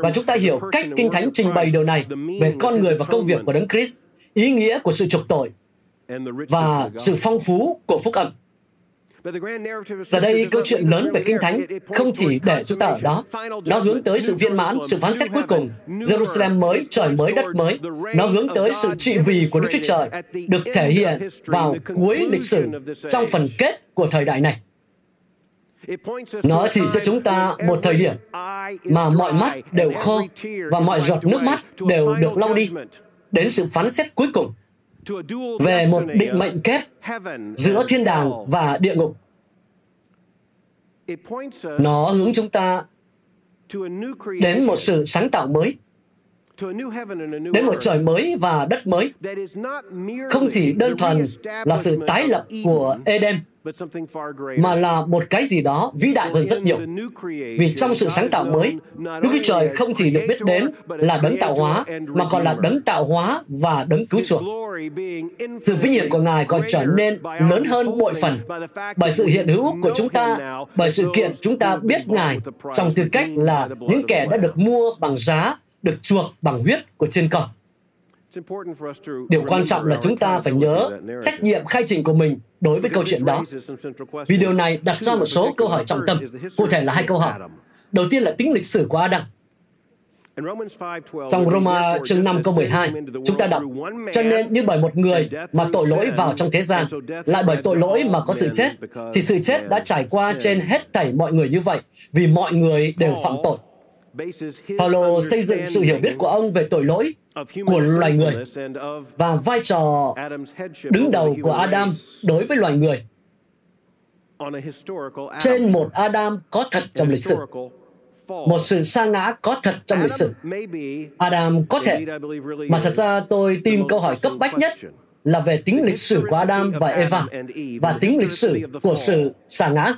B: Và chúng ta hiểu cách Kinh Thánh trình bày điều này về con người và công việc của Đấng Christ, ý nghĩa của sự trục tội và sự phong phú của phúc âm. Giờ đây, câu chuyện lớn về Kinh Thánh không chỉ để chúng ta ở đó. Nó hướng tới sự viên mãn, sự phán xét cuối cùng, Jerusalem mới, trời mới, đất mới. Nó hướng tới sự trị vì của Đức Chúa Trời, được thể hiện vào cuối lịch sử, trong phần kết của thời đại này. Nó chỉ cho chúng ta một thời điểm mà mọi mắt đều khô và mọi giọt nước mắt đều được lau đi đến sự phán xét cuối cùng. Về một định mệnh kép giữa thiên đàng và địa ngục. Nó hướng chúng ta đến một sự sáng tạo mới, đến một trời mới và đất mới, không chỉ đơn thuần là sự tái lập của Eden, mà là một cái gì đó vĩ đại hơn rất nhiều. Vì trong sự sáng tạo mới, Đức Chúa Trời không chỉ được biết đến là đấng tạo hóa, mà còn là đấng tạo hóa và đấng cứu chuộc. Sự vinh hiển của Ngài còn trở nên lớn hơn bội phần bởi sự hiện hữu của chúng ta, bởi sự kiện chúng ta biết Ngài trong tư cách là những kẻ đã được mua bằng giá, được chuộc bằng huyết của trên cỏ. Điều quan trọng là chúng ta phải nhớ trách nhiệm khai trình của mình đối với câu chuyện đó. Vì điều này đặt ra một số câu hỏi trọng tâm, cụ thể là hai câu hỏi. Đầu tiên là tính lịch sử của Adam. Trong Roma chương 5 câu 12, chúng ta đọc, cho nên như bởi một người mà tội lỗi vào trong thế gian, lại bởi tội lỗi mà có sự chết, thì sự chết đã trải qua trên hết thảy mọi người như vậy, vì mọi người đều phạm tội. Paulo xây dựng sự hiểu biết của ông về tội lỗi của loài người và vai trò đứng đầu của Adam đối với loài người. Trên một Adam có thật trong lịch sử. Một sự sa ngã có thật trong lịch sử. Adam có thể, mà thật ra tôi tin câu hỏi cấp bách nhất là về tính lịch sử của Adam và Eva và tính lịch sử của sự sa ngã.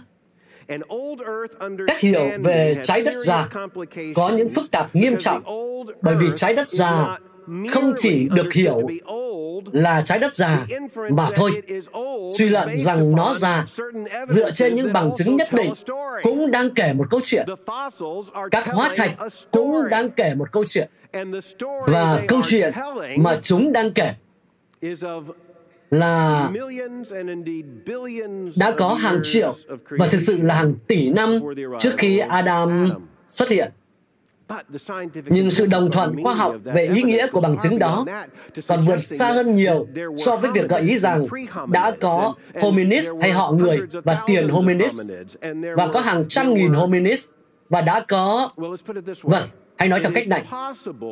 B: Cách hiểu về trái đất già có những phức tạp nghiêm trọng bởi vì trái đất già không chỉ được hiểu là trái đất già mà thôi. Suy luận rằng nó già dựa trên những bằng chứng nhất định cũng đang kể một câu chuyện. Các hóa thạch cũng đang kể một câu chuyện. Và câu chuyện mà chúng đang kể là đã có hàng triệu và thực sự là hàng tỷ năm trước khi Adam xuất hiện. Nhưng sự đồng thuận khoa học về ý nghĩa của bằng chứng đó còn vượt xa hơn nhiều so với việc gợi ý rằng đã có hominid hay họ người và tiền hominid và có hàng trăm nghìn hominid và đã có... Vâng, hay nói theo cách này,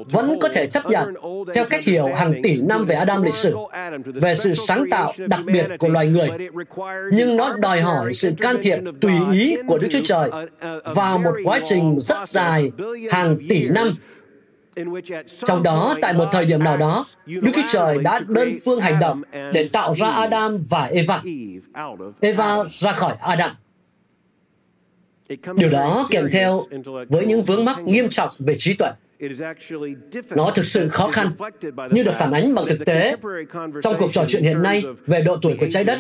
B: vẫn có thể chấp nhận theo cách hiểu hàng tỷ năm về Adam lịch sử, về sự sáng tạo đặc biệt của loài người, nhưng nó đòi hỏi sự can thiệp tùy ý của Đức Chúa Trời vào một quá trình rất dài, hàng tỷ năm, trong đó, tại một thời điểm nào đó, Đức Chúa Trời đã đơn phương hành động để tạo ra Adam và Eva. Eva ra khỏi Adam. Điều đó kèm theo với những vướng mắc nghiêm trọng về trí tuệ. Nó thực sự khó khăn, như được phản ánh bằng thực tế trong cuộc trò chuyện hiện nay về độ tuổi của trái đất,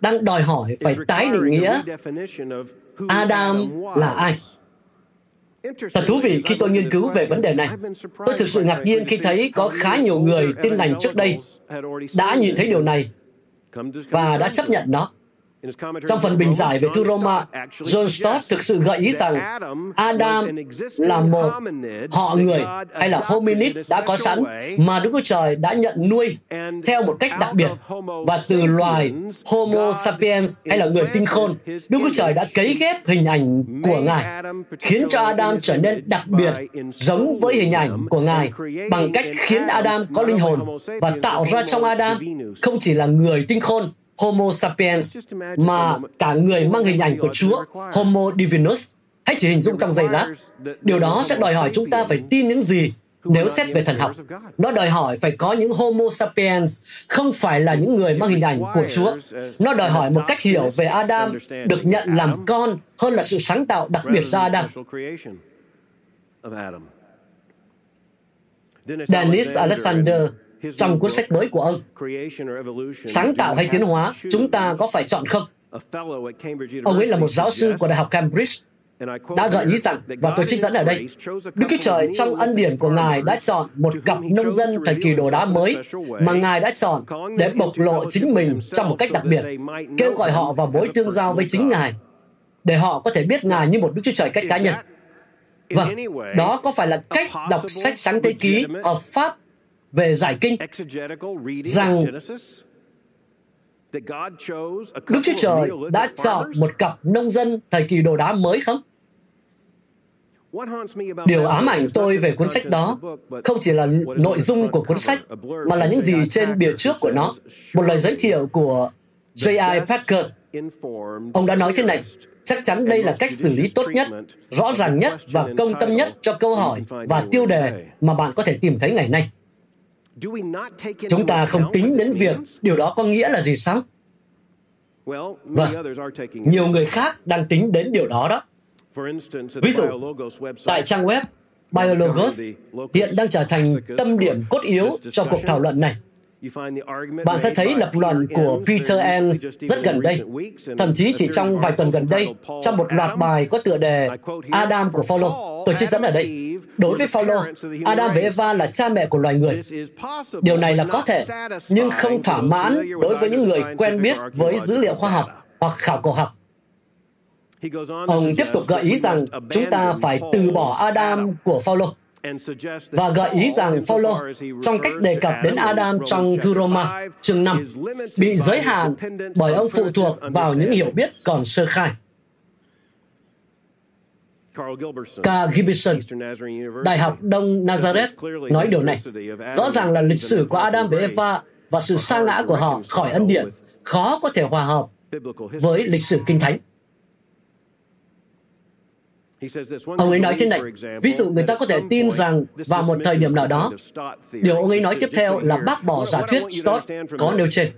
B: đang đòi hỏi phải tái định nghĩa Adam là ai. Thật thú vị khi tôi nghiên cứu về vấn đề này. Tôi thực sự ngạc nhiên khi thấy có khá nhiều người tin lành trước đây đã nhìn thấy điều này và đã chấp nhận nó. Trong phần bình giải về thư Roma, John Stott thực sự gợi ý rằng Adam là một họ người hay là hominid đã có sẵn mà Đức Chúa Trời đã nhận nuôi theo một cách đặc biệt và từ loài Homo sapiens hay là người tinh khôn, Đức Chúa Trời đã cấy ghép hình ảnh của Ngài, khiến cho Adam trở nên đặc biệt giống với hình ảnh của Ngài bằng cách khiến Adam có linh hồn và tạo ra trong Adam không chỉ là người tinh khôn Homo sapiens mà cả người mang hình ảnh của Chúa, Homo divinus. Hãy chỉ hình dung trong giây lát. Điều đó sẽ đòi hỏi chúng ta phải tin những gì nếu xét về thần học. Nó đòi hỏi phải có những Homo sapiens, không phải là những người mang hình ảnh của Chúa. Nó đòi hỏi một cách hiểu về Adam được nhận làm con hơn là sự sáng tạo đặc biệt ra Adam. Dennis Alexander trong cuốn sách mới của ông. Sáng tạo hay tiến hóa, chúng ta có phải chọn không? Ông ấy là một giáo sư của Đại học Cambridge đã gợi ý rằng, và tôi trích dẫn ở đây, Đức Chúa Trời trong ân điển của Ngài đã chọn một cặp nông dân thời kỳ đồ đá mới mà Ngài đã chọn để bộc lộ chính mình trong một cách đặc biệt, kêu gọi họ vào mối tương giao với chính Ngài, để họ có thể biết Ngài như một Đức Chúa Trời cách cá nhân. Vâng, đó có phải là cách đọc sách sáng thế ký hợp pháp về giải kinh rằng Đức Chúa Trời đã chọn một cặp nông dân thời kỳ đồ đá mới không? Điều ám ảnh tôi về cuốn sách đó không chỉ là nội dung của cuốn sách, mà là những gì trên bìa trước của nó. Một lời giới thiệu của J.I. Packer. Ông đã nói thế này, chắc chắn đây là cách xử lý tốt nhất, rõ ràng nhất và công tâm nhất cho câu hỏi và tiêu đề mà bạn có thể tìm thấy ngày nay. Chúng ta không tính đến việc điều đó có nghĩa là gì sao? Vâng, nhiều người khác đang tính đến điều đó đó. Ví dụ, tại trang web Biologos hiện đang trở thành tâm điểm cốt yếu cho cuộc thảo luận này. Bạn sẽ thấy lập luận của Peter Enns rất gần đây, thậm chí chỉ trong vài tuần gần đây, trong một loạt bài có tựa đề Adam của Phaolô. Tôi trích dẫn ở đây. Đối với Phaolô, Adam và Eva là cha mẹ của loài người. Điều này là có thể, nhưng không thỏa mãn đối với những người quen biết với dữ liệu khoa học hoặc khảo cổ học. Ông tiếp tục gợi ý rằng chúng ta phải từ bỏ Adam của Phaolô và gợi ý rằng Phaolô trong cách đề cập đến Adam trong thư Roma chương 5 bị giới hạn bởi ông phụ thuộc vào những hiểu biết còn sơ khai. Carl Gibson, Đại học Đông Nazareth, nói điều này. Rõ ràng là lịch sử của Adam và Eva và sự sa ngã của họ khỏi ân điển khó có thể hòa hợp với lịch sử kinh thánh. Ông ấy nói thế này, ví dụ người ta có thể tin rằng vào một thời điểm nào đó, điều ông ấy nói tiếp theo là bác bỏ giả thuyết Stott có nêu trên.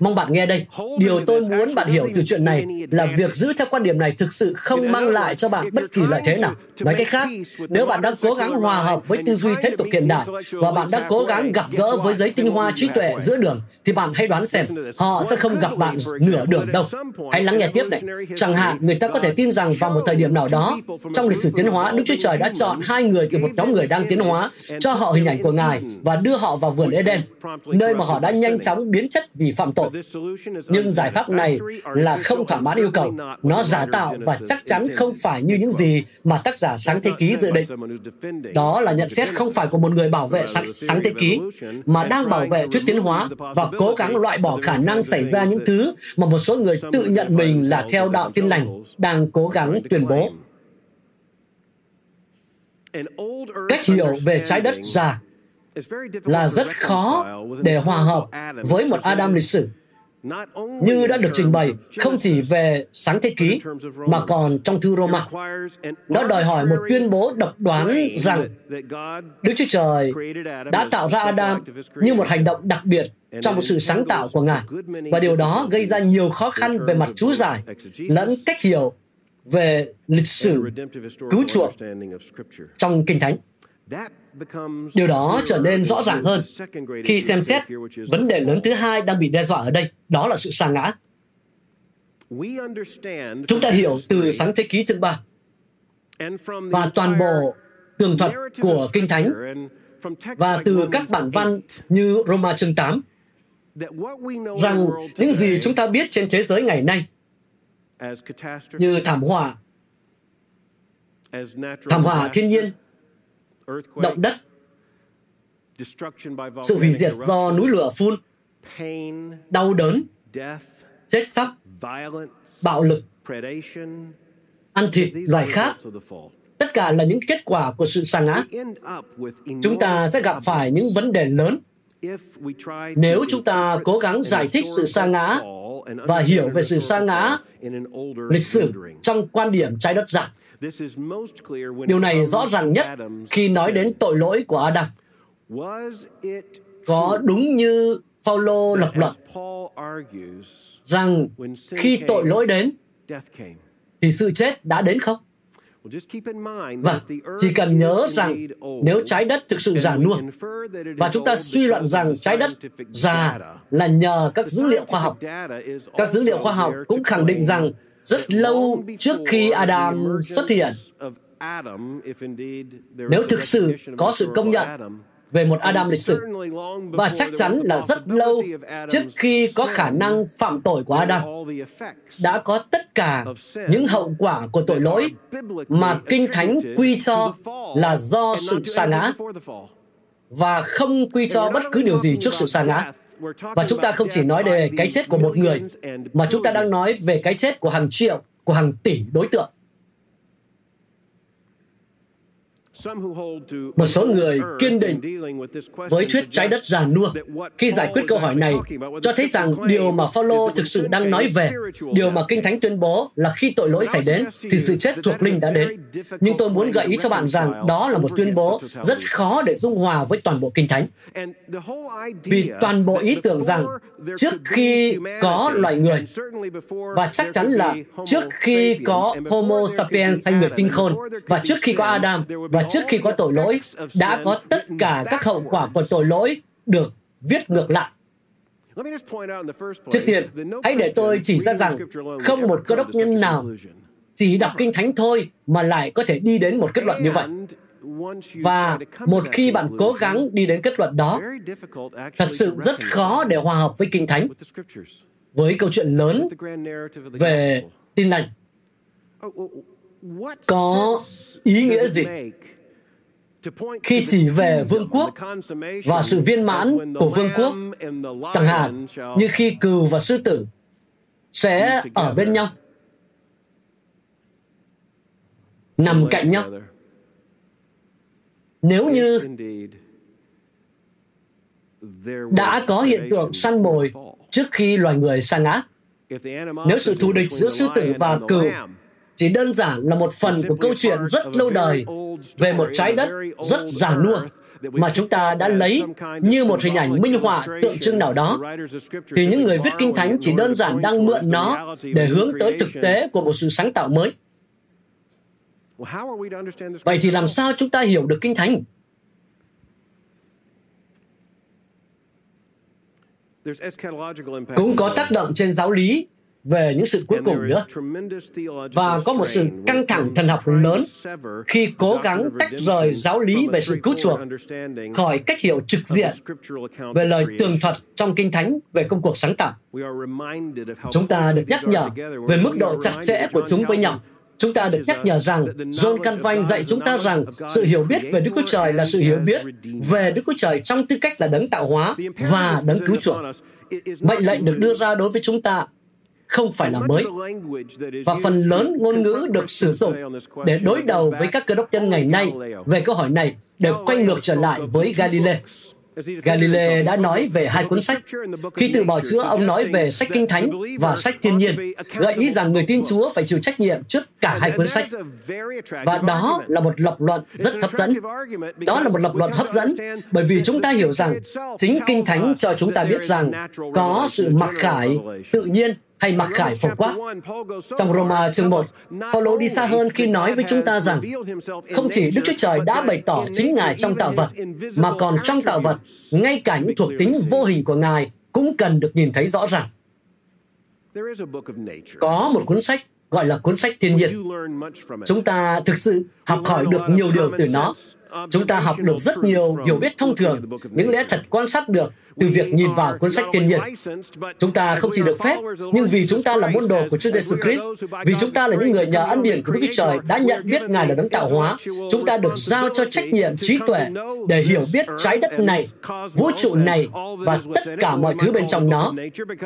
B: Mong bạn nghe đây, điều tôi muốn bạn hiểu từ chuyện này là việc giữ theo quan điểm này thực sự không mang lại cho bạn bất kỳ lợi thế nào. Nói cách khác, nếu bạn đang cố gắng hòa hợp với tư duy thế tục hiện đại và bạn đang cố gắng gặp gỡ với giới tinh hoa trí tuệ giữa đường, thì bạn hãy đoán xem họ sẽ không gặp bạn nửa đường đâu. Hãy lắng nghe tiếp này. Chẳng hạn, người ta có thể tin rằng vào một thời điểm nào đó, trong lịch sử tiến hóa, Đức Chúa Trời đã chọn hai người từ một nhóm người đang tiến hóa, cho họ hình ảnh của Ngài và đưa họ vào vườn Eden, nơi mà họ đã nhanh chóng biến chất vì phạm tội. Nhưng giải pháp này là không thỏa mãn yêu cầu. Nó giả tạo và chắc chắn không phải như những gì mà tác giả sáng thế ký dự định. Đó là nhận xét không phải của một người bảo vệ sáng, sáng thế ký, mà đang bảo vệ thuyết tiến hóa và cố gắng loại bỏ khả năng xảy ra những thứ mà một số người tự nhận mình là theo đạo tin lành đang cố gắng tuyên bố cách hiểu về trái đất già là rất khó để hòa hợp với một Adam lịch sử như đã được trình bày không chỉ về sáng thế ký mà còn trong thư Roma. Nó đòi hỏi một tuyên bố độc đoán rằng Đức Chúa Trời đã tạo ra Adam như một hành động đặc biệt trong một sự sáng tạo của Ngài. Và điều đó gây ra nhiều khó khăn về mặt chú giải lẫn cách hiểu về lịch sử cứu chuộc trong Kinh Thánh. Điều đó trở nên rõ ràng hơn khi xem xét vấn đề lớn thứ hai đang bị đe dọa ở đây, đó là sự sa ngã. Chúng ta hiểu từ sáng thế ký chương 3 và toàn bộ tường thuật của Kinh Thánh và từ các bản văn như Roma chương 8 rằng những gì chúng ta biết trên thế giới ngày nay như thảm họa, thảm họa thiên nhiên, động đất, sự hủy diệt do núi lửa phun, đau đớn, chết chóc, bạo lực, ăn thịt loài khác, tất cả là những kết quả của sự sa ngã. Chúng ta sẽ gặp phải những vấn đề lớn. nếu chúng ta cố gắng giải thích sự sa ngã và hiểu về sự sa ngã lịch sử trong quan điểm trái đất giặc. Điều này rõ ràng nhất khi nói đến tội lỗi của Adam. Có đúng như Phaolô lập luận rằng khi tội lỗi đến thì sự chết đã đến không? Và chỉ cần nhớ rằng nếu trái đất thực sự già nua và chúng ta suy luận rằng trái đất già là nhờ các dữ liệu khoa học. Các dữ liệu khoa học cũng khẳng định rằng rất lâu trước khi Adam xuất hiện, nếu thực sự có sự công nhận về một Adam lịch sử. và chắc chắn là rất lâu trước khi có khả năng phạm tội của Adam. đã có tất cả những hậu quả của tội lỗi mà Kinh Thánh quy cho là do sự sa ngã. và không quy cho bất cứ điều gì trước sự sa ngã. Và chúng ta không chỉ nói về cái chết của một người, mà chúng ta đang nói về cái chết của hàng triệu, của hàng tỷ đối tượng. Một số người kiên định với thuyết trái đất già nua khi giải quyết câu hỏi này cho thấy rằng điều mà Phaolô thực sự đang nói về, điều mà Kinh Thánh tuyên bố là khi tội lỗi xảy đến thì sự chết thuộc linh đã đến. Nhưng tôi muốn gợi ý cho bạn rằng đó là một tuyên bố rất khó để dung hòa với toàn bộ Kinh Thánh. Vì toàn bộ ý tưởng rằng trước khi có loài người và chắc chắn là trước khi có Homo sapiens hay người tinh khôn và trước khi có Adam và trước khi có tội lỗi đã có tất cả các hậu quả của tội lỗi được viết ngược lại. Trước tiên, hãy để tôi chỉ ra rằng không một cơ đốc nhân nào chỉ đọc kinh thánh thôi mà lại có thể đi đến một kết luận như vậy. Và một khi bạn cố gắng đi đến kết luận đó, thật sự rất khó để hòa hợp với kinh thánh, với câu chuyện lớn về tin lành. Có ý nghĩa gì khi chỉ về vương quốc và sự viên mãn của vương quốc, chẳng hạn như khi cừu và sư tử sẽ ở bên nhau, nằm cạnh nhau. Nếu như đã có hiện tượng săn mồi trước khi loài người sa ngã, nếu sự thù địch giữa sư tử và cừu chỉ đơn giản là một phần của câu chuyện rất lâu đời về một trái đất rất già nua mà chúng ta đã lấy như một hình ảnh minh họa tượng trưng nào đó, thì những người viết Kinh Thánh chỉ đơn giản đang mượn nó để hướng tới thực tế của một sự sáng tạo mới. Vậy thì làm sao chúng ta hiểu được Kinh Thánh? Cũng có tác động trên giáo lý về những sự cuối cùng nữa. Và có một sự căng thẳng thần học lớn khi cố gắng tách rời giáo lý về sự cứu chuộc khỏi cách hiểu trực diện về lời tường thuật trong Kinh Thánh về công cuộc sáng tạo. Chúng ta được nhắc nhở về mức độ chặt chẽ của chúng với nhau. Chúng ta được nhắc nhở rằng John Calvin dạy chúng ta rằng sự hiểu biết về Đức Chúa Trời là sự hiểu biết về Đức Chúa Trời trong tư cách là đấng tạo hóa và đấng cứu chuộc. Mệnh lệnh được đưa ra đối với chúng ta không phải là mới. Và phần lớn ngôn ngữ được sử dụng để đối đầu với các cơ đốc nhân ngày nay về câu hỏi này đều quay ngược trở lại với Galilei. Galilei đã nói về hai cuốn sách. Khi tự bảo chữa, ông nói về sách Kinh Thánh và sách Thiên nhiên, gợi ý rằng người tin Chúa phải chịu trách nhiệm trước cả hai cuốn sách. Và đó là một lập luận rất hấp dẫn. Đó là một lập luận hấp dẫn, bởi vì chúng ta hiểu rằng chính Kinh Thánh cho chúng ta biết rằng có sự mặc khải tự nhiên hay mặc khải phổ quát. Trong Roma chương 1, Phaolô đi xa hơn khi nói với chúng ta rằng không chỉ Đức Chúa Trời đã bày tỏ chính Ngài trong tạo vật, mà còn trong tạo vật, ngay cả những thuộc tính vô hình của Ngài cũng cần được nhìn thấy rõ ràng. Có một cuốn sách gọi là cuốn sách thiên nhiên. Chúng ta thực sự học hỏi được nhiều điều từ nó. Chúng ta học được rất nhiều hiểu biết thông thường, những lẽ thật quan sát được từ việc nhìn vào cuốn sách thiên nhiên. Chúng ta không chỉ được phép, nhưng vì chúng ta là môn đồ của Chúa Giêsu Christ, vì chúng ta là những người nhờ ân điển của Đức Chúa Trời đã nhận biết Ngài là đấng tạo hóa, chúng ta được giao cho trách nhiệm trí tuệ để hiểu biết trái đất này, vũ trụ này và tất cả mọi thứ bên trong nó.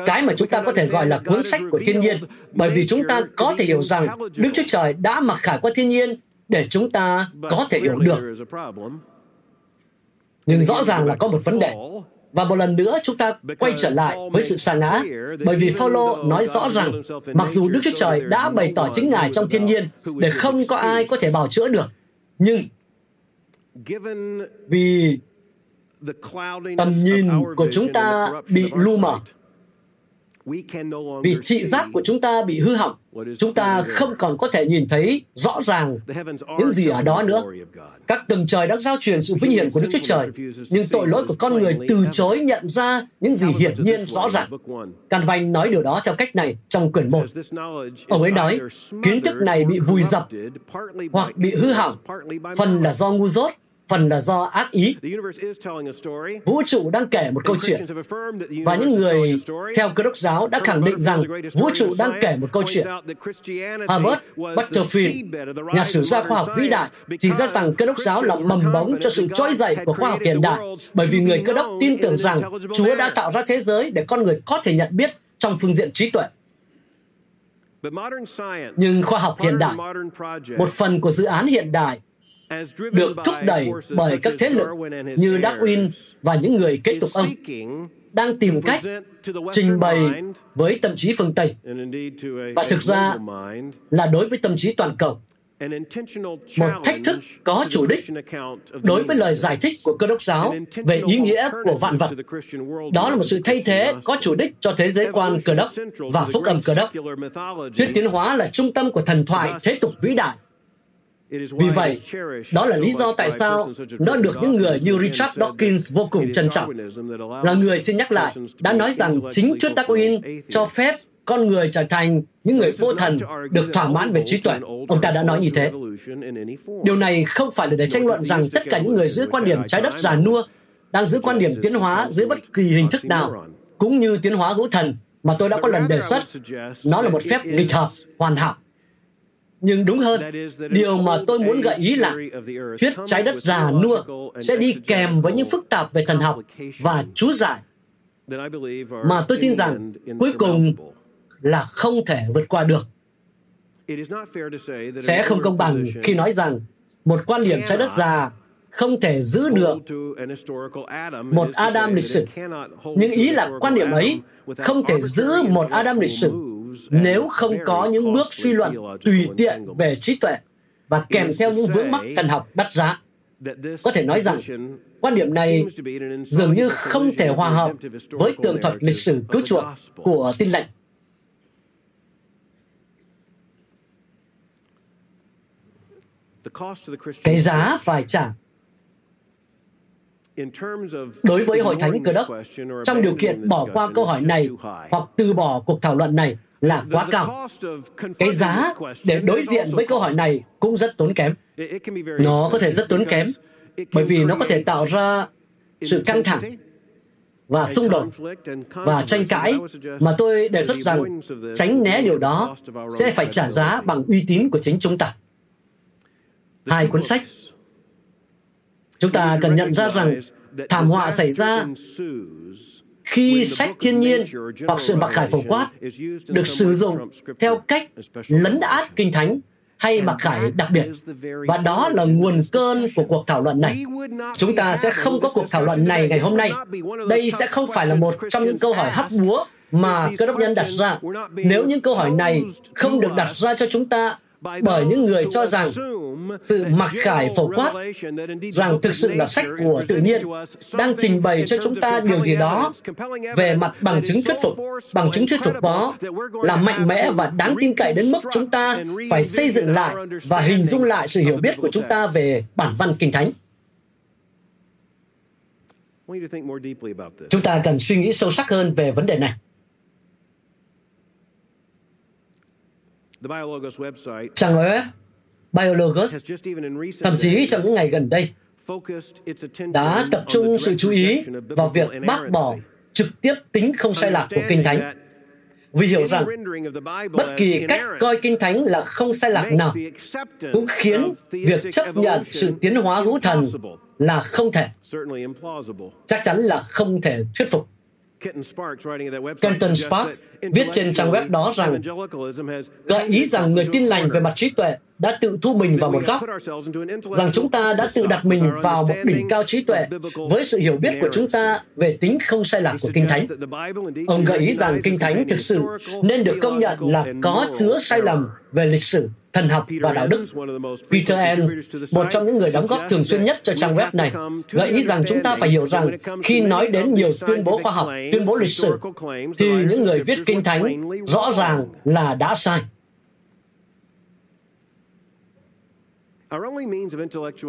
B: Cái mà chúng ta có thể gọi là cuốn sách của thiên nhiên, bởi vì chúng ta có thể hiểu rằng Đức Chúa Trời đã mặc khải qua thiên nhiên để chúng ta có thể hiểu được. Nhưng rõ ràng là có một vấn đề. Và một lần nữa chúng ta quay trở lại với sự sa ngã, bởi vì Phaolô nói rõ rằng mặc dù Đức Chúa Trời đã bày tỏ chính Ngài trong thiên nhiên để không có ai có thể bảo chữa được, nhưng vì tầm nhìn của chúng ta bị lu mờ, vì thị giác của chúng ta bị hư hỏng, chúng ta không còn có thể nhìn thấy rõ ràng những gì ở đó nữa. Các tầng trời đã giao truyền sự vinh hiển của Đức Chúa Trời, nhưng tội lỗi của con người từ chối nhận ra những gì hiển nhiên rõ ràng. Can Vanh nói điều đó theo cách này trong quyển 1. Ông ấy nói, kiến thức này bị vùi dập hoặc bị hư hỏng, phần là do ngu dốt, phần là do ác ý. Vũ trụ đang kể một câu chuyện, và những người theo cơ đốc giáo đã khẳng định rằng vũ trụ đang kể một câu chuyện. Herbert Butterfield, nhà sử gia khoa học vĩ đại, chỉ ra rằng cơ đốc giáo là mầm bóng cho sự trỗi dậy của khoa học hiện đại, bởi vì người cơ đốc tin tưởng rằng Chúa đã tạo ra thế giới để con người có thể nhận biết trong phương diện trí tuệ. Nhưng khoa học hiện đại, một phần của dự án hiện đại được thúc đẩy bởi các thế lực như Darwin và những người kế tục ông đang tìm cách trình bày với tâm trí phương Tây và thực ra là đối với tâm trí toàn cầu một thách thức có chủ đích đối với lời giải thích của cơ đốc giáo về ý nghĩa của vạn vật. Đó là một sự thay thế có chủ đích cho thế giới quan cơ đốc và phúc âm cơ đốc. Thuyết tiến hóa là trung tâm của thần thoại thế tục vĩ đại vì vậy, đó là lý do tại sao nó được những người như Richard Dawkins vô cùng trân trọng. Là người xin nhắc lại, đã nói rằng chính thuyết Darwin cho phép con người trở thành những người vô thần được thỏa mãn về trí tuệ. Ông ta đã nói như thế. Điều này không phải là để tranh luận rằng tất cả những người giữ quan điểm trái đất già nua đang giữ quan điểm tiến hóa dưới bất kỳ hình thức nào, cũng như tiến hóa hữu thần mà tôi đã có lần đề xuất. Nó là một phép nghịch hợp, hoàn hảo. Nhưng đúng hơn, điều mà tôi muốn gợi ý là thuyết trái đất già nua sẽ đi kèm với những phức tạp về thần học và chú giải mà tôi tin rằng cuối cùng là không thể vượt qua được. Sẽ không công bằng khi nói rằng một quan điểm trái đất già không thể giữ được một Adam lịch sử. Nhưng ý là quan điểm ấy không thể giữ một Adam lịch sử nếu không có những bước suy luận tùy tiện về trí tuệ và kèm theo những vướng mắc thần học đắt giá. Có thể nói rằng, quan điểm này dường như không thể hòa hợp với tường thuật lịch sử cứu chuộc của tin lành. Cái giá phải trả Đối với Hội Thánh Cơ đốc, trong điều kiện bỏ qua câu hỏi này hoặc từ bỏ cuộc thảo luận này là quá cao. Cái giá để đối diện với câu hỏi này cũng rất tốn kém. Nó có thể rất tốn kém bởi vì nó có thể tạo ra sự căng thẳng và xung đột và tranh cãi mà tôi đề xuất rằng tránh né điều đó sẽ phải trả giá bằng uy tín của chính chúng ta. Hai cuốn sách Chúng ta cần nhận ra rằng thảm họa xảy ra khi sách thiên nhiên hoặc sự mặc khải phổ quát được sử dụng theo cách lấn át kinh thánh hay mặc khải đặc biệt. Và đó là nguồn cơn của cuộc thảo luận này. Chúng ta sẽ không có cuộc thảo luận này ngày hôm nay. Đây sẽ không phải là một trong những câu hỏi hấp búa mà cơ đốc nhân đặt ra. Nếu những câu hỏi này không được đặt ra cho chúng ta bởi những người cho rằng sự mặc khải phổ quát rằng thực sự là sách của tự nhiên đang trình bày cho chúng ta điều gì đó về mặt bằng chứng thuyết phục bằng chứng thuyết phục đó là mạnh mẽ và đáng tin cậy đến mức chúng ta phải xây dựng lại và hình dung lại sự hiểu biết của chúng ta về bản văn kinh thánh. Chúng ta cần suy nghĩ sâu sắc hơn về vấn đề này Trang web Biologos, thậm chí trong những ngày gần đây, đã tập trung sự chú ý vào việc bác bỏ trực tiếp tính không sai lạc của Kinh Thánh. Vì hiểu rằng bất kỳ cách coi Kinh Thánh là không sai lạc nào cũng khiến việc chấp nhận sự tiến hóa hữu thần là không thể. Chắc chắn là không thể thuyết phục. Kenton Sparks viết trên trang web đó rằng gợi ý rằng người tin lành về mặt trí tuệ đã tự thu mình vào một góc, rằng chúng ta đã tự đặt mình vào một đỉnh cao trí tuệ với sự hiểu biết của chúng ta về tính không sai lạc của Kinh Thánh. Ông gợi ý rằng Kinh Thánh thực sự nên được công nhận là có chứa sai lầm về lịch sử, thần học và đạo đức. Peter Enns, một trong những người đóng góp thường xuyên nhất cho trang web này, gợi ý rằng chúng ta phải hiểu rằng khi nói đến nhiều tuyên bố khoa học, tuyên bố lịch sử, thì những người viết Kinh Thánh rõ ràng là đã sai.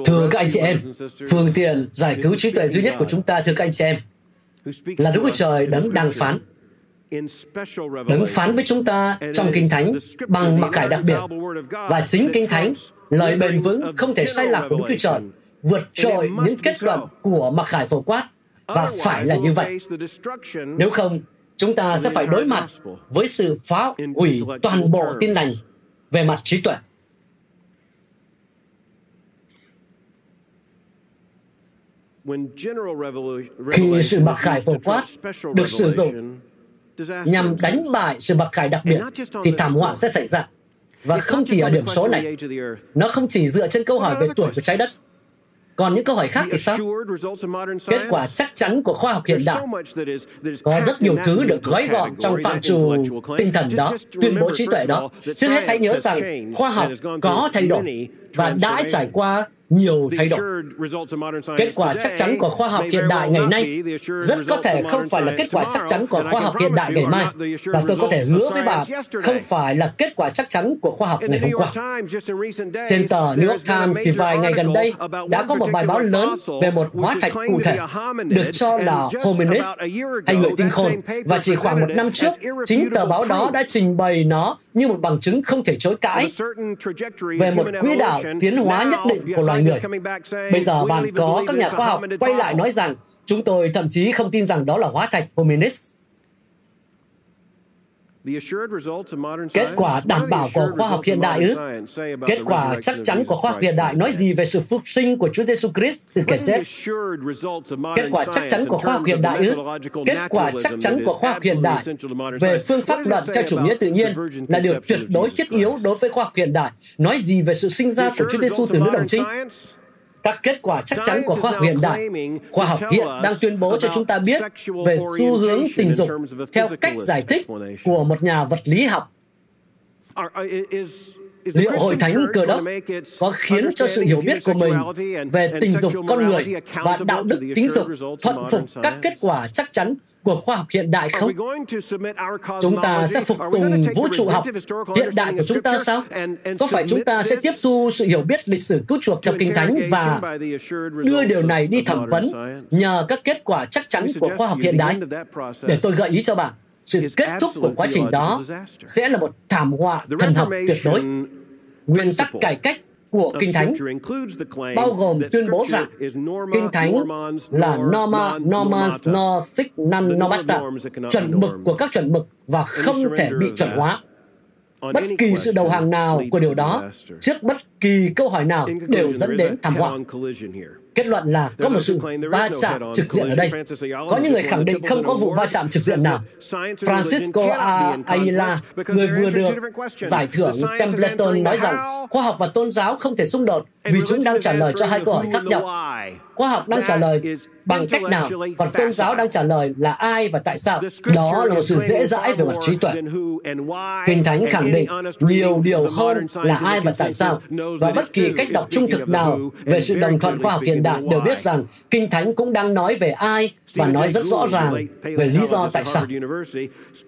B: Thưa các anh chị em, phương tiện giải cứu trí tuệ duy nhất của chúng ta, thưa các anh chị em, là Đức Chúa Trời đấng đang phán. Đấng phán với chúng ta trong Kinh Thánh bằng mặc khải đặc biệt. Và chính Kinh Thánh, lời bền vững không thể sai lạc của Đức Chúa Trời, vượt trội những kết luận của mặc khải phổ quát và phải là như vậy. Nếu không, chúng ta sẽ phải đối mặt với sự phá hủy toàn bộ tin lành về mặt trí tuệ. Khi sự mặc khải phổ quát được sử dụng nhằm đánh bại sự mặc khải đặc biệt, thì thảm họa sẽ xảy ra. Và không chỉ ở điểm số này, nó không chỉ dựa trên câu hỏi về tuổi của trái đất, còn những câu hỏi khác thì sao? Kết quả chắc chắn của khoa học hiện đại có rất nhiều thứ được gói gọn trong phạm trù tinh thần đó, tuyên bố trí tuệ đó. Trước hết hãy nhớ rằng khoa học có thay đổi và đã trải qua nhiều thay đổi. Kết quả chắc chắn của khoa học hiện đại ngày nay rất có thể không phải là kết quả chắc chắn của khoa học hiện đại ngày mai. Và tôi có thể hứa với bà, không phải là kết quả chắc chắn của khoa học ngày hôm qua. Trên tờ New York Times thì vài ngày gần đây đã có một bài báo lớn về một hóa thạch cụ thể được cho là hominis hay người tinh khôn. Và chỉ khoảng một năm trước, chính tờ báo đó đã trình bày nó như một bằng chứng không thể chối cãi về một quỹ đạo tiến hóa nhất định của loài người. Bây giờ bạn có các nhà khoa học quay lại nói rằng chúng tôi thậm chí không tin rằng đó là hóa thạch hominids. Kết quả đảm bảo của khoa học hiện đại ư? Kết quả chắc chắn của khoa học hiện đại nói gì về sự phục sinh của Chúa Giêsu Christ từ kẻ chết? Kết quả chắc chắn của khoa học hiện đại ư? Kết quả chắc chắn của khoa học hiện đại về phương pháp luận theo chủ nghĩa tự nhiên là điều tuyệt đối thiết yếu đối với khoa học hiện đại. Nói gì về sự sinh ra của Chúa Giêsu từ nước đồng trinh? Các kết quả chắc chắn của khoa học hiện đại. Khoa học hiện đang tuyên bố cho chúng ta biết về xu hướng tình dục theo cách giải thích của một nhà vật lý học. Liệu Hội Thánh Cơ đốc có khiến cho sự hiểu biết của mình về tình dục con người và đạo đức tính dục thuận phục các kết quả chắc chắn của khoa học hiện đại không? Chúng ta sẽ phục tùng vũ trụ học hiện đại của chúng ta sao? Có phải chúng ta sẽ tiếp thu sự hiểu biết lịch sử cứu chuộc theo Kinh Thánh và đưa điều này đi thẩm vấn nhờ các kết quả chắc chắn của khoa học hiện đại? Để tôi gợi ý cho bạn, sự kết thúc của quá trình đó sẽ là một thảm họa thần học tuyệt đối. Nguyên tắc cải cách của Kinh Thánh bao gồm tuyên bố rằng Kinh Thánh là Norma, Normans, Gnostic, Non Normata, chuẩn mực của các chuẩn mực và không thể bị chuẩn hóa. Bất kỳ sự đầu hàng nào của điều đó trước bất kỳ câu hỏi nào đều dẫn đến thảm họa. Kết luận là có một sự va chạm trực diện ở đây. Có những người khẳng định không có vụ va chạm trực diện nào. Francisco A. Aguila, người vừa được giải thưởng Templeton nói rằng khoa học và tôn giáo không thể xung đột vì chúng đang trả lời cho hai câu hỏi khác nhau. Khoa học đang trả lời bằng cách nào, còn tôn giáo đang trả lời là ai và tại sao. Đó là một sự dễ dãi về mặt trí tuệ. Kinh Thánh khẳng định nhiều điều hơn là ai và tại sao, và bất kỳ cách đọc trung thực nào về sự đồng thuận khoa học hiện đại đều biết rằng Kinh Thánh cũng đang nói về ai và nói rất rõ ràng về lý do tại sao.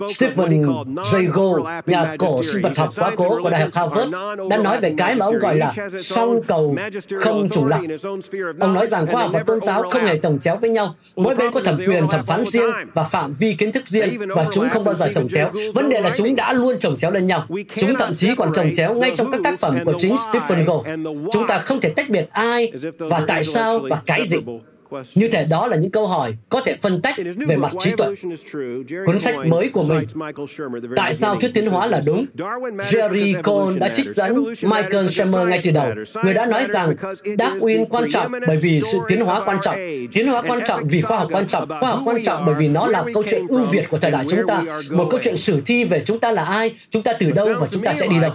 B: Stephen Jay Gould, nhà cổ sinh vật học quá cố của Đại học Harvard, đã nói về cái mà ông gọi là song cầu không trùng lập. Ông nói rằng khoa học và tôn giáo không hề chồng chéo với nhau. Mỗi bên có thẩm quyền thẩm phán riêng và phạm vi kiến thức riêng và chúng không bao giờ chồng chéo. Vấn đề là chúng đã luôn chồng chéo lên nhau. Chúng thậm chí còn chồng chéo ngay trong các tác phẩm của chính Stephen Gould. Chúng ta không thể tách biệt ai và tại sao và cái gì. Như thể đó là những câu hỏi có thể phân tách về mặt trí tuệ. Cuốn sách mới của mình, Tại sao thuyết tiến hóa là đúng? Jerry Cole đã trích dẫn Michael Shermer ngay từ đầu. Người đã nói rằng Darwin quan trọng bởi vì sự tiến hóa quan trọng. Tiến hóa quan trọng vì khoa học quan trọng. Khoa học quan trọng bởi vì nó là câu chuyện ưu việt của thời đại chúng ta. Một câu chuyện sử thi về chúng ta là ai, chúng ta từ đâu và chúng ta sẽ đi đâu.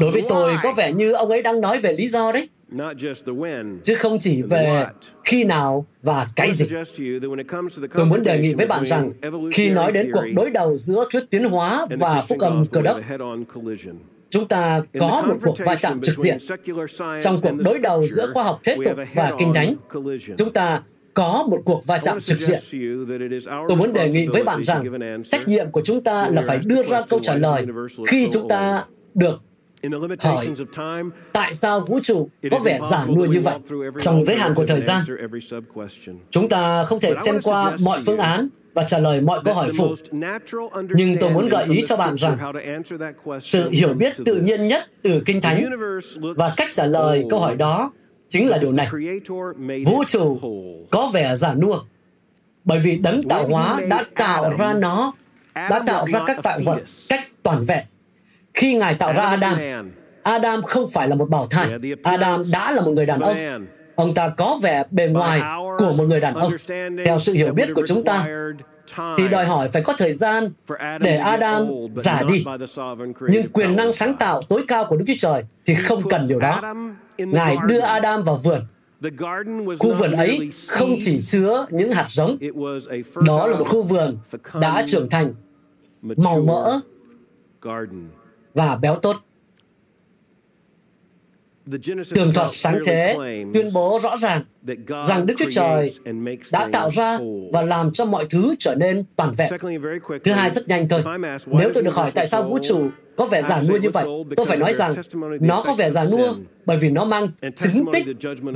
B: Đối với tôi, có vẻ như ông ấy đang nói về lý do đấy chứ không chỉ về khi nào và cái gì. Tôi muốn đề nghị với bạn rằng, khi nói đến cuộc đối đầu giữa thuyết tiến hóa và phúc âm cơ đốc, chúng ta có một cuộc va chạm trực diện. Trong cuộc đối đầu giữa khoa học thế tục và kinh thánh, chúng ta có một cuộc va chạm trực diện. Tôi muốn đề nghị với bạn rằng, trách nhiệm của chúng ta là phải đưa ra câu trả lời khi chúng ta được hỏi tại sao vũ trụ có vẻ giản nua như vậy trong giới hạn của thời gian? chúng ta không thể xem qua mọi phương án và trả lời mọi câu hỏi phụ. nhưng tôi muốn gợi ý cho bạn rằng sự hiểu biết tự nhiên nhất từ kinh thánh và cách trả lời câu hỏi đó chính là điều này. vũ trụ có vẻ giản nua bởi vì đấng tạo hóa đã tạo ra nó đã tạo ra các tạo vật cách toàn vẹn khi Ngài tạo ra Adam, Adam không phải là một bảo thai. Adam đã là một người đàn ông. Ông ta có vẻ bề ngoài của một người đàn ông. Theo sự hiểu biết của chúng ta, thì đòi hỏi phải có thời gian để Adam giả đi. Nhưng quyền năng sáng tạo tối cao của Đức Chúa Trời thì không cần điều đó. Ngài đưa Adam vào vườn. Khu vườn ấy không chỉ chứa những hạt giống, đó là một khu vườn đã trưởng thành, màu mỡ, và béo tốt. Tường thuật sáng thế tuyên bố rõ ràng rằng Đức Chúa Trời đã tạo ra và làm cho mọi thứ trở nên toàn vẹn. Thứ hai rất nhanh thôi. Nếu tôi được hỏi tại sao vũ trụ có vẻ già nua như vậy, tôi phải nói rằng nó có vẻ già nua bởi vì nó mang chứng tích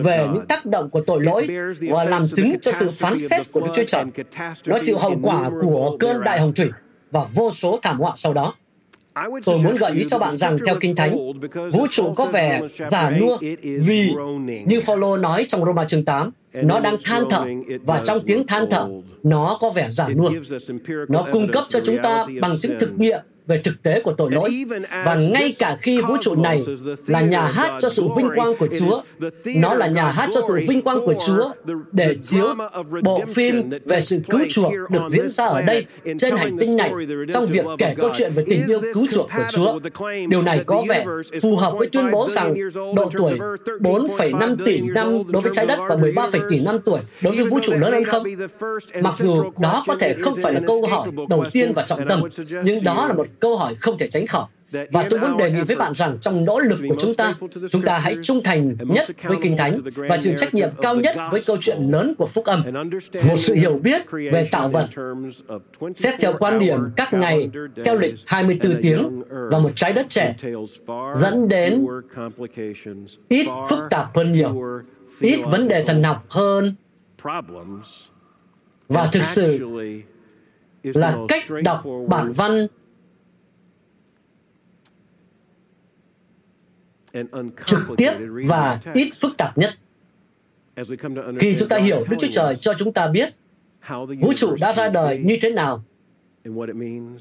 B: về những tác động của tội lỗi và làm chứng cho sự phán xét của Đức Chúa Trời. Nó chịu hậu quả của cơn đại hồng thủy và vô số thảm họa sau đó. Tôi muốn gợi ý cho bạn rằng theo Kinh Thánh, vũ trụ có vẻ giả nua vì, như Phaolô nói trong Roma chương 8, nó đang than thở và trong tiếng than thở, nó có vẻ giả nua. Nó cung cấp cho chúng ta bằng chứng thực nghiệm về thực tế của tội lỗi. Và ngay cả khi vũ trụ này là nhà hát cho sự vinh quang của Chúa, nó là nhà hát cho sự vinh quang của Chúa để chiếu bộ phim về sự cứu chuộc được diễn ra ở đây trên hành tinh này trong việc kể câu chuyện về tình yêu cứu chuộc của Chúa. Điều này có vẻ phù hợp với tuyên bố rằng độ tuổi 4,5 tỷ năm đối với trái đất và 13 tỷ năm tuổi đối với vũ trụ lớn hơn không? Mặc dù đó có thể không phải là câu hỏi đầu tiên và trọng tâm, nhưng đó là một câu hỏi không thể tránh khỏi. Và tôi muốn đề nghị với bạn rằng trong nỗ lực của chúng ta, chúng ta hãy trung thành nhất với Kinh Thánh và chịu trách nhiệm cao nhất với câu chuyện lớn của Phúc Âm. Một sự hiểu biết về tạo vật, xét theo quan điểm các ngày theo lịch 24 tiếng và một trái đất trẻ, dẫn đến ít phức tạp hơn nhiều, ít vấn đề thần học hơn và thực sự là cách đọc bản văn trực tiếp và ít phức tạp nhất. Khi chúng ta hiểu Đức Chúa Trời cho chúng ta biết vũ trụ đã ra đời như thế nào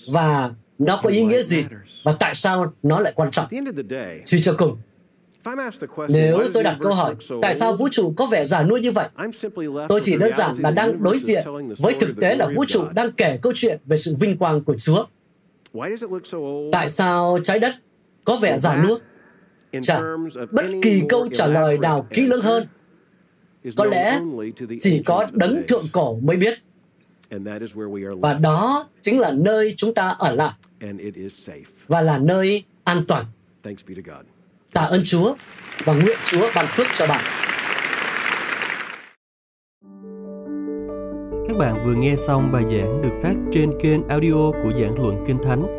B: và nó có ý nghĩa gì và tại sao nó lại quan trọng. Suy cho cùng, nếu tôi đặt câu hỏi, tại sao vũ trụ có vẻ giả nuôi như vậy? Tôi chỉ đơn giản là đang đối diện với thực tế là vũ trụ đang kể câu chuyện về sự vinh quang của Chúa. Tại sao trái đất có vẻ giả nuôi? Chẳng bất kỳ câu trả lời nào kỹ lưỡng hơn. Có lẽ chỉ có đấng thượng cổ mới biết. Và đó chính là nơi chúng ta ở lại. Và là nơi an toàn. Tạ ơn Chúa và nguyện Chúa ban phước cho bạn.
A: Các bạn vừa nghe xong bài giảng được phát trên kênh audio của giảng luận Kinh Thánh.